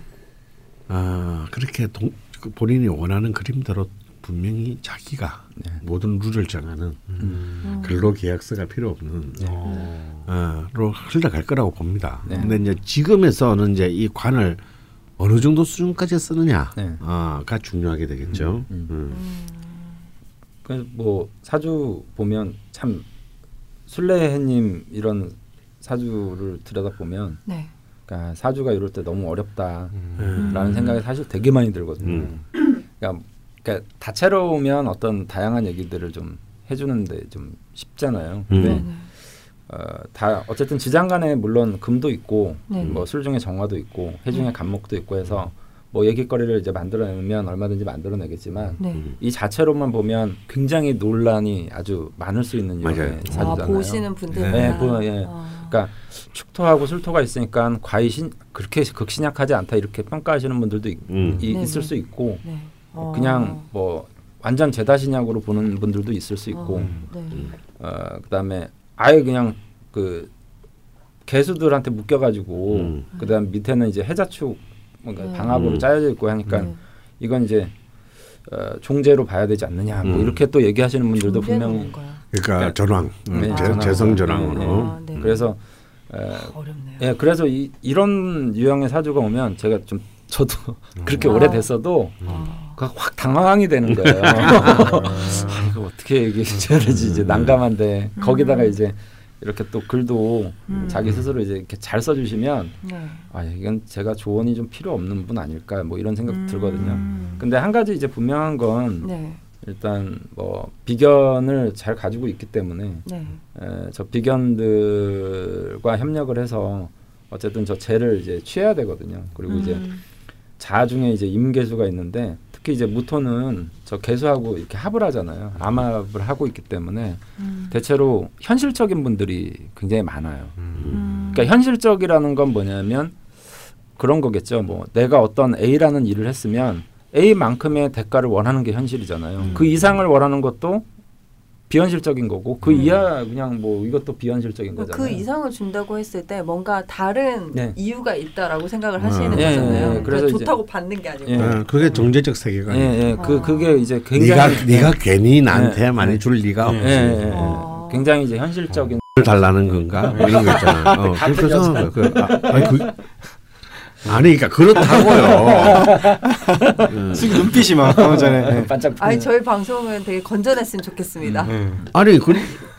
아 그렇게 동, 그 본인이 원하는 그림대로 분명히 자기가 네. 모든 룰을 정하는 음. 근로계약서가 필요 없는 네. 어 로 흘러갈 거라고 봅니다. 네. 근데 이제 지금에서는 이제 이 관을 어느 정도 수준까지 쓰느냐가 네. 중요하게 되겠죠. 음. 음. 그래서 뭐 사주 보면 참 순례해님 이런 사주를 들여다 보면 네. 그러니까 사주가 이럴 때 너무 어렵다라는 음. 생각이 사실 되게 많이 들거든요. 음. 그러니까, 그러니까 다채로우면 어떤 다양한 얘기들을 좀 해주는데 좀 쉽잖아요. 근데 음. 네. 어, 다 어쨌든 지장간에 물론 금도 있고 네. 뭐 술 중에 정화도 있고 해 중에 간목도 있고 해서 뭐 얘기거리를 이제 만들어내면 얼마든지 만들어내겠지만 네. 이 자체로만 보면 굉장히 논란이 아주 많을 수 있는. 유형의 아, 사주잖아요. 보시는 분들. 네, 보- 예. 아. 그러니까 축토하고 술토가 있으니까 과히 신, 그렇게 극신약하지 않다 이렇게 평가하시는 분들도 있, 음. 이- 네네. 있을 수 있고 네. 어. 그냥 뭐 완전 제다신약으로 보는 분들도 있을 수 있고 어, 네. 어, 그다음에 아예 그냥 그 개수들한테 묶여가지고 음. 그다음 밑에는 이제 해자축 뭔가 네. 방합으로 음. 짜여져 있고 하니까 네. 이건 이제 어, 종제로 봐야 되지 않느냐 뭐 음. 이렇게 또 얘기하시는 분들도 뭔가요? 그러니까 전왕, 음, 네, 재- 전왕. 재성 네, 전왕으로. 아, 네. 그래서 에, 어렵네요. 예 그래서 이, 이런 유형의 사주가 오면 제가 좀 저도 *laughs* 그렇게 아. 오래됐어도 아. 그확 당황이 되는 거예요. *laughs* 아, 이거 어떻게 얘기해야 되지 *laughs* 이제 난감한데 거기다가 음. 이제 이렇게 또 글도 음. 자기 스스로 이제 이렇게 잘 써주시면 네. 아 이건 제가 조언이 좀 필요 없는 분 아닐까 뭐 이런 생각 음. 들거든요. 근데 한 가지 이제 분명한 건 네. 일단 뭐 비견을 잘 가지고 있기 때문에 네. 에, 저 비견들과 협력을 해서 어쨌든 저 재를 이제 취해야 되거든요. 그리고 이제 음. 자 중에 이제 임계수가 있는데 특히 이제 무토는 저 개수하고 이렇게 합을 하잖아요. 암합을 하고 있기 때문에 음. 대체로 현실적인 분들이 굉장히 많아요. 음. 그러니까 현실적이라는 건 뭐냐면 그런 거겠죠. 뭐 내가 어떤 A라는 일을 했으면 A만큼의 대가를 원하는 게 현실이잖아요. 음. 그 이상을 원하는 것도 비현실적인 거고 그 음. 이하 그냥 뭐 이것도 비현실적인 그 거잖아요. 이상을 준다고 했을 때 뭔가 다른 네. 이유가 있다라고 생각을 음. 하시는 예, 거잖아요. 예, 예. 그래서 그래서 이제- 좋다고 받는 게 아니고. 예. 어, 그게 정제적 예, 세계관이에요. 예. 그 아. 그게 이제 네가 굉장히 네가 괜히 나한테 예. 많이 줄 리가 예, 없지. 예, 예. 어. 굉장히 이제 현실적인 뭘 달라는 건가 뭐 이런 거 있잖아. *laughs* 어, 그래서 그, 아, 아니, 그, 아니 그러니까 그렇다고요. *laughs* 음. 수기 눈빛이 막 방금 전에. 반짝 아니 저희 방송은 되게 건전했으면 좋겠습니다. 네. 아니 그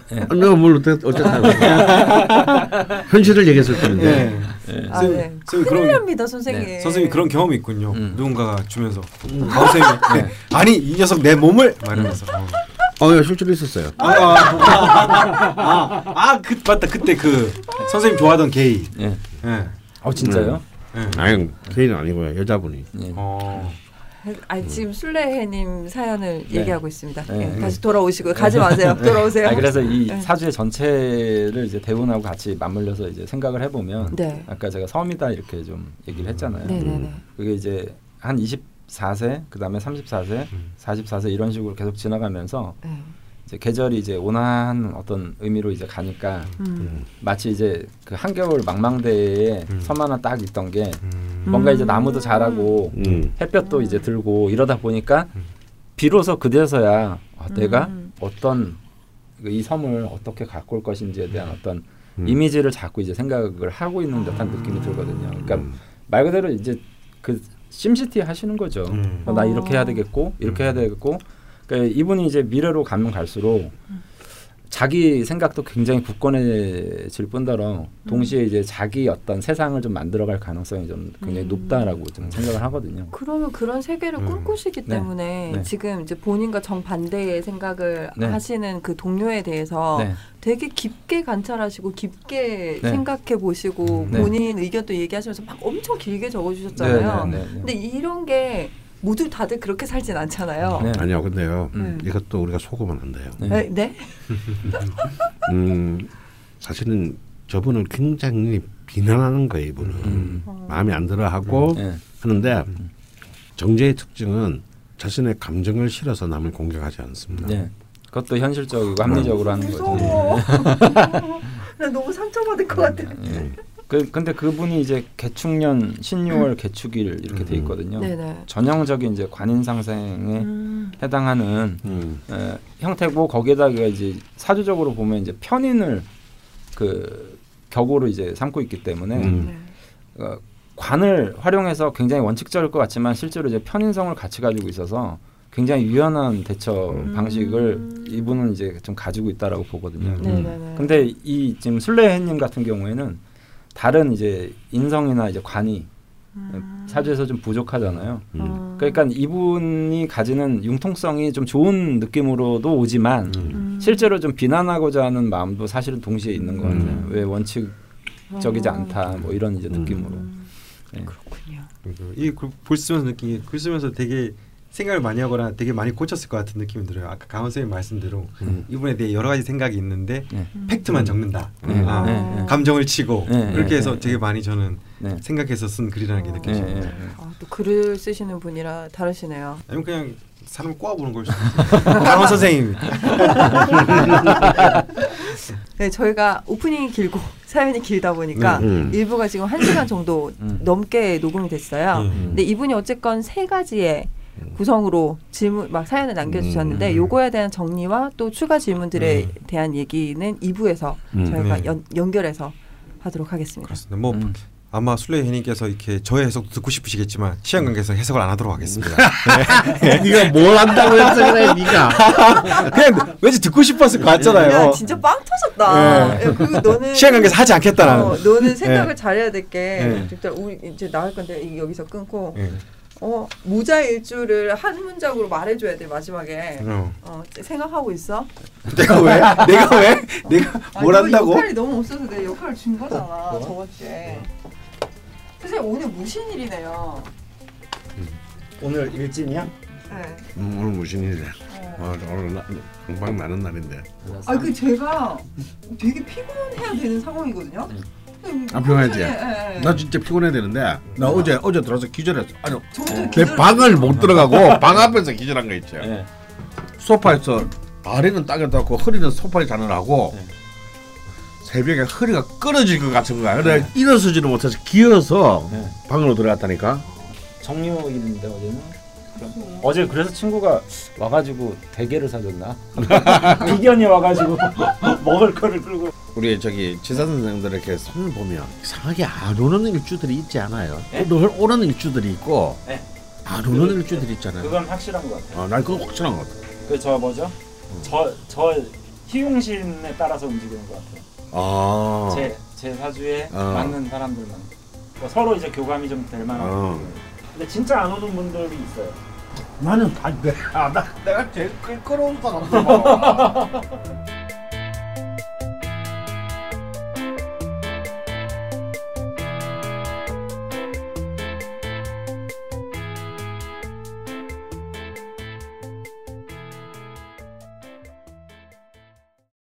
내가 뭘 어쨌다고 *laughs* 현실을 얘기했을 텐데. 네. 아, 선생님, 네. 선생님 큰일 그런 납니다, 선생님. 네, 선생님이 그런 경험이 있군요. 음. 누군가가 주면서 강 선생님이 *laughs* 네. 아니 이 녀석 내 몸을 말하면서 어. 어, 예, 실제로 있었어요. 아그 맞다 그때 그 선생님 좋아하던 게이. 예. 예. 어 진짜요? 예. 아니 개인 아니고요 여자분이. 예. 어. 아니 지금 술래해님 사연을 네. 얘기하고 있습니다. 네. 예, 다시 돌아오시고 가지 마세요. *laughs* 돌아오세요. 아 그래서 이 네. 사주의 전체를 이제 대운하고 같이 맞물려서 이제 생각을 해보면 네. 아까 제가 섬이다 이렇게 좀 얘기를 했잖아요. 네네네. 그게 이제 한 24세 그 다음에 34세, 44세 이런 식으로 계속 지나가면서 네. 이제 계절이 이제 온화한 어떤 의미로 이제 가니까 음. 마치 이제 그 한겨울 망망대해에 음. 섬 하나 딱 있던 게 음. 뭔가 이제 나무도 자라고 음. 햇볕도 이제 들고 이러다 보니까 비로소 그제서야 아, 내가 음. 어떤 그이 섬을 어떻게 가꿀 것인지에 대한 어떤 음. 이미지를 자꾸 이제 생각을 하고 있는 듯한 느낌이 들거든요. 그러니까 음. 말 그대로 이제 그 심시티 하시는 거죠. 음. 어, 나 어. 이렇게 해야 되겠고 이렇게 해야 되겠고 그러니까 이분이 이제 미래로 가면 갈수록 자기 생각도 굉장히 굳건해질 뿐더러 동시에 이제 자기 어떤 세상을 좀 만들어갈 가능성이 좀 굉장히 음. 높다라고 좀 생각을 하거든요. 그러면 그런 세계를 음. 꿈꾸시기 네. 때문에 네. 지금 이제 본인과 정반대의 생각을 네. 하시는 그 동료에 대해서 네. 되게 깊게 관찰하시고 깊게 네. 생각해 보시고 네. 본인 의견도 얘기하시면서 막 엄청 길게 적어주셨잖아요. 네, 네, 네, 네. 근데 이런 게 모두 다들 그렇게 살진 않잖아요. 네. 아니요, 근데요. 음. 이것도 우리가 속으면 안 돼요. 네. 네? 네? *laughs* 음, 사실은 저분을 굉장히 비난하는 거예요, 이분은. 음. 마음에 안 들어 하고 네. 하는데 정제의 특징은 자신의 감정을 실어서 남을 공격하지 않습니다. 네. 그것도 현실적이고 합리적으로 하는 거죠. 무서워. *laughs* 나 너무 상처받을 것 같아. 예. 그 근데 그분이 이제 개축년 신유월 개축일 이렇게 돼 있거든요. 네네. 전형적인 이제 관인 상생에 음. 해당하는 음. 에, 형태고 거기에다가 이제 사주적으로 보면 이제 편인을 그 격으로 이제 삼고 있기 때문에 음. 네. 어, 관을 활용해서 굉장히 원칙적일 것 같지만 실제로 이제 편인성을 같이 가지고 있어서 굉장히 유연한 대처 음. 방식을 이분은 이제 좀 가지고 있다라고 보거든요. 음. 네네네. 근데 이 지금 술래해님 같은 경우에는 다른 이제 인성이나 이제 관이 음. 사주에서 좀 부족하잖아요. 음. 어. 그러니까 이분이 가지는 융통성이 좀 좋은 느낌으로도 오지만 음. 음. 실제로 좀 비난하고자 하는 마음도 사실은 동시에 있는 것 같아요. 음. 왜 원칙적이지 어. 않다 뭐 이런 이제 느낌으로. 음. 네. 그렇군요. 이글 쓰면서 느끼기 글 쓰면서 되게 생각을 많이 하거나 되게 많이 고쳤을 것 같은 느낌이 들어요. 아까 강원 선생님 말씀대로 음. 이분에 대해 여러 가지 생각이 있는데 네. 팩트만 적는다. 네, 아, 네, 네. 감정을 치고 네, 그렇게 네, 해서 네, 되게 네. 많이 저는 네. 생각해서 쓴 글이라는 게 느껴집니다. 네, 네. 아, 또 글을 쓰시는 분이라 다르시네요. 아니면 그냥 사람 꼬아보는 걸. *laughs* 강원 선생님. *laughs* 네, 저희가 오프닝이 길고 *laughs* 사연이 길다 보니까 음. 일부가 지금 한 시간 정도 음. 넘게 녹음이 됐어요. 음. 근데 이분이 어쨌건 세 가지의 구성으로 질문 막 사연을 남겨주셨는데 음. 요거에 대한 정리와 또 추가 질문들에 대한 얘기는 2부에서 음. 저희가 네. 연, 연결해서 하도록 하겠습니다. 그렇습니다. 뭐 음. 아마 술래 해님께서 이렇게 저의 해석도 듣고 싶으시겠지만 시간 관계에서 해석을 안 하도록 하겠습니다. *laughs* 네가 뭘 한다고 해서 그래, 네가. *laughs* 그냥 왠지 듣고 싶었을 것야 같잖아요. 진짜 빵 터졌다. 야, 그 너는 시간 관계에서 하지 않겠다라는. 어, 너는 생각을 잘해야 될게 네. 일단 우리 이제 나갈 건데 이- 여기서 끊고 예. 어 모자 일주를 한 문장으로 말해줘야 돼 마지막에. 어. 어 생각하고 있어. 내가 왜? 내가 왜? *laughs* 내가 아니, 뭘너 한다고? 역할이 너무 없어서 내 역할을 준 거잖아 저번 주에. 선생님 오늘 무신 일이네요. 오늘 일진이야? 네. 음, 오늘 무슨 일이야? 어. 어, 오늘 나, 금방 나는 날인데. 아 그 제가 되게 피곤해야 되는 상황이거든요. 안 피곤하지? 예, 예, 예. 나 진짜 피곤해야 되는데 나 어제 어제 들어서 기절했어. 아니 내 방을 못 들어가고 방 앞에서 기절한 거 있죠. 네. 소파에서 다리는 땅에 닿고 허리는 소파에 자느라고 네. 새벽에 허리가 끊어질 것 같은 거야. 그래 일어서지를 못해서 기어서 네. 방으로 들어갔다니까. 정리호일인데 어제는 어제 그래서 친구가 와가지고 대게를 사줬나? *laughs* 비견이 와가지고 *laughs* 먹을 거를 끌고 우리 저기 지사 선생님들 이렇게 손을 보면 이상하게 안 오는 일주들이 있지 않아요? 늘 오는 일주들이 있고 네. 안 오는 일주들이 있잖아요. 그건 확실한 것 같아요. 어, 난 그거 확실한 것 같아. 그저 뭐죠? 저저 희용신에 따라서 움직이는 것 같아요. 아. 제, 제 사주에 어. 맞는 사람들만 그러니까 서로 이제 교감이 좀 될 만한 어. 근데 진짜 안 오는 분들이 있어요 나는 다 내가 나, 내가 제일 끌거로운 사람. *laughs*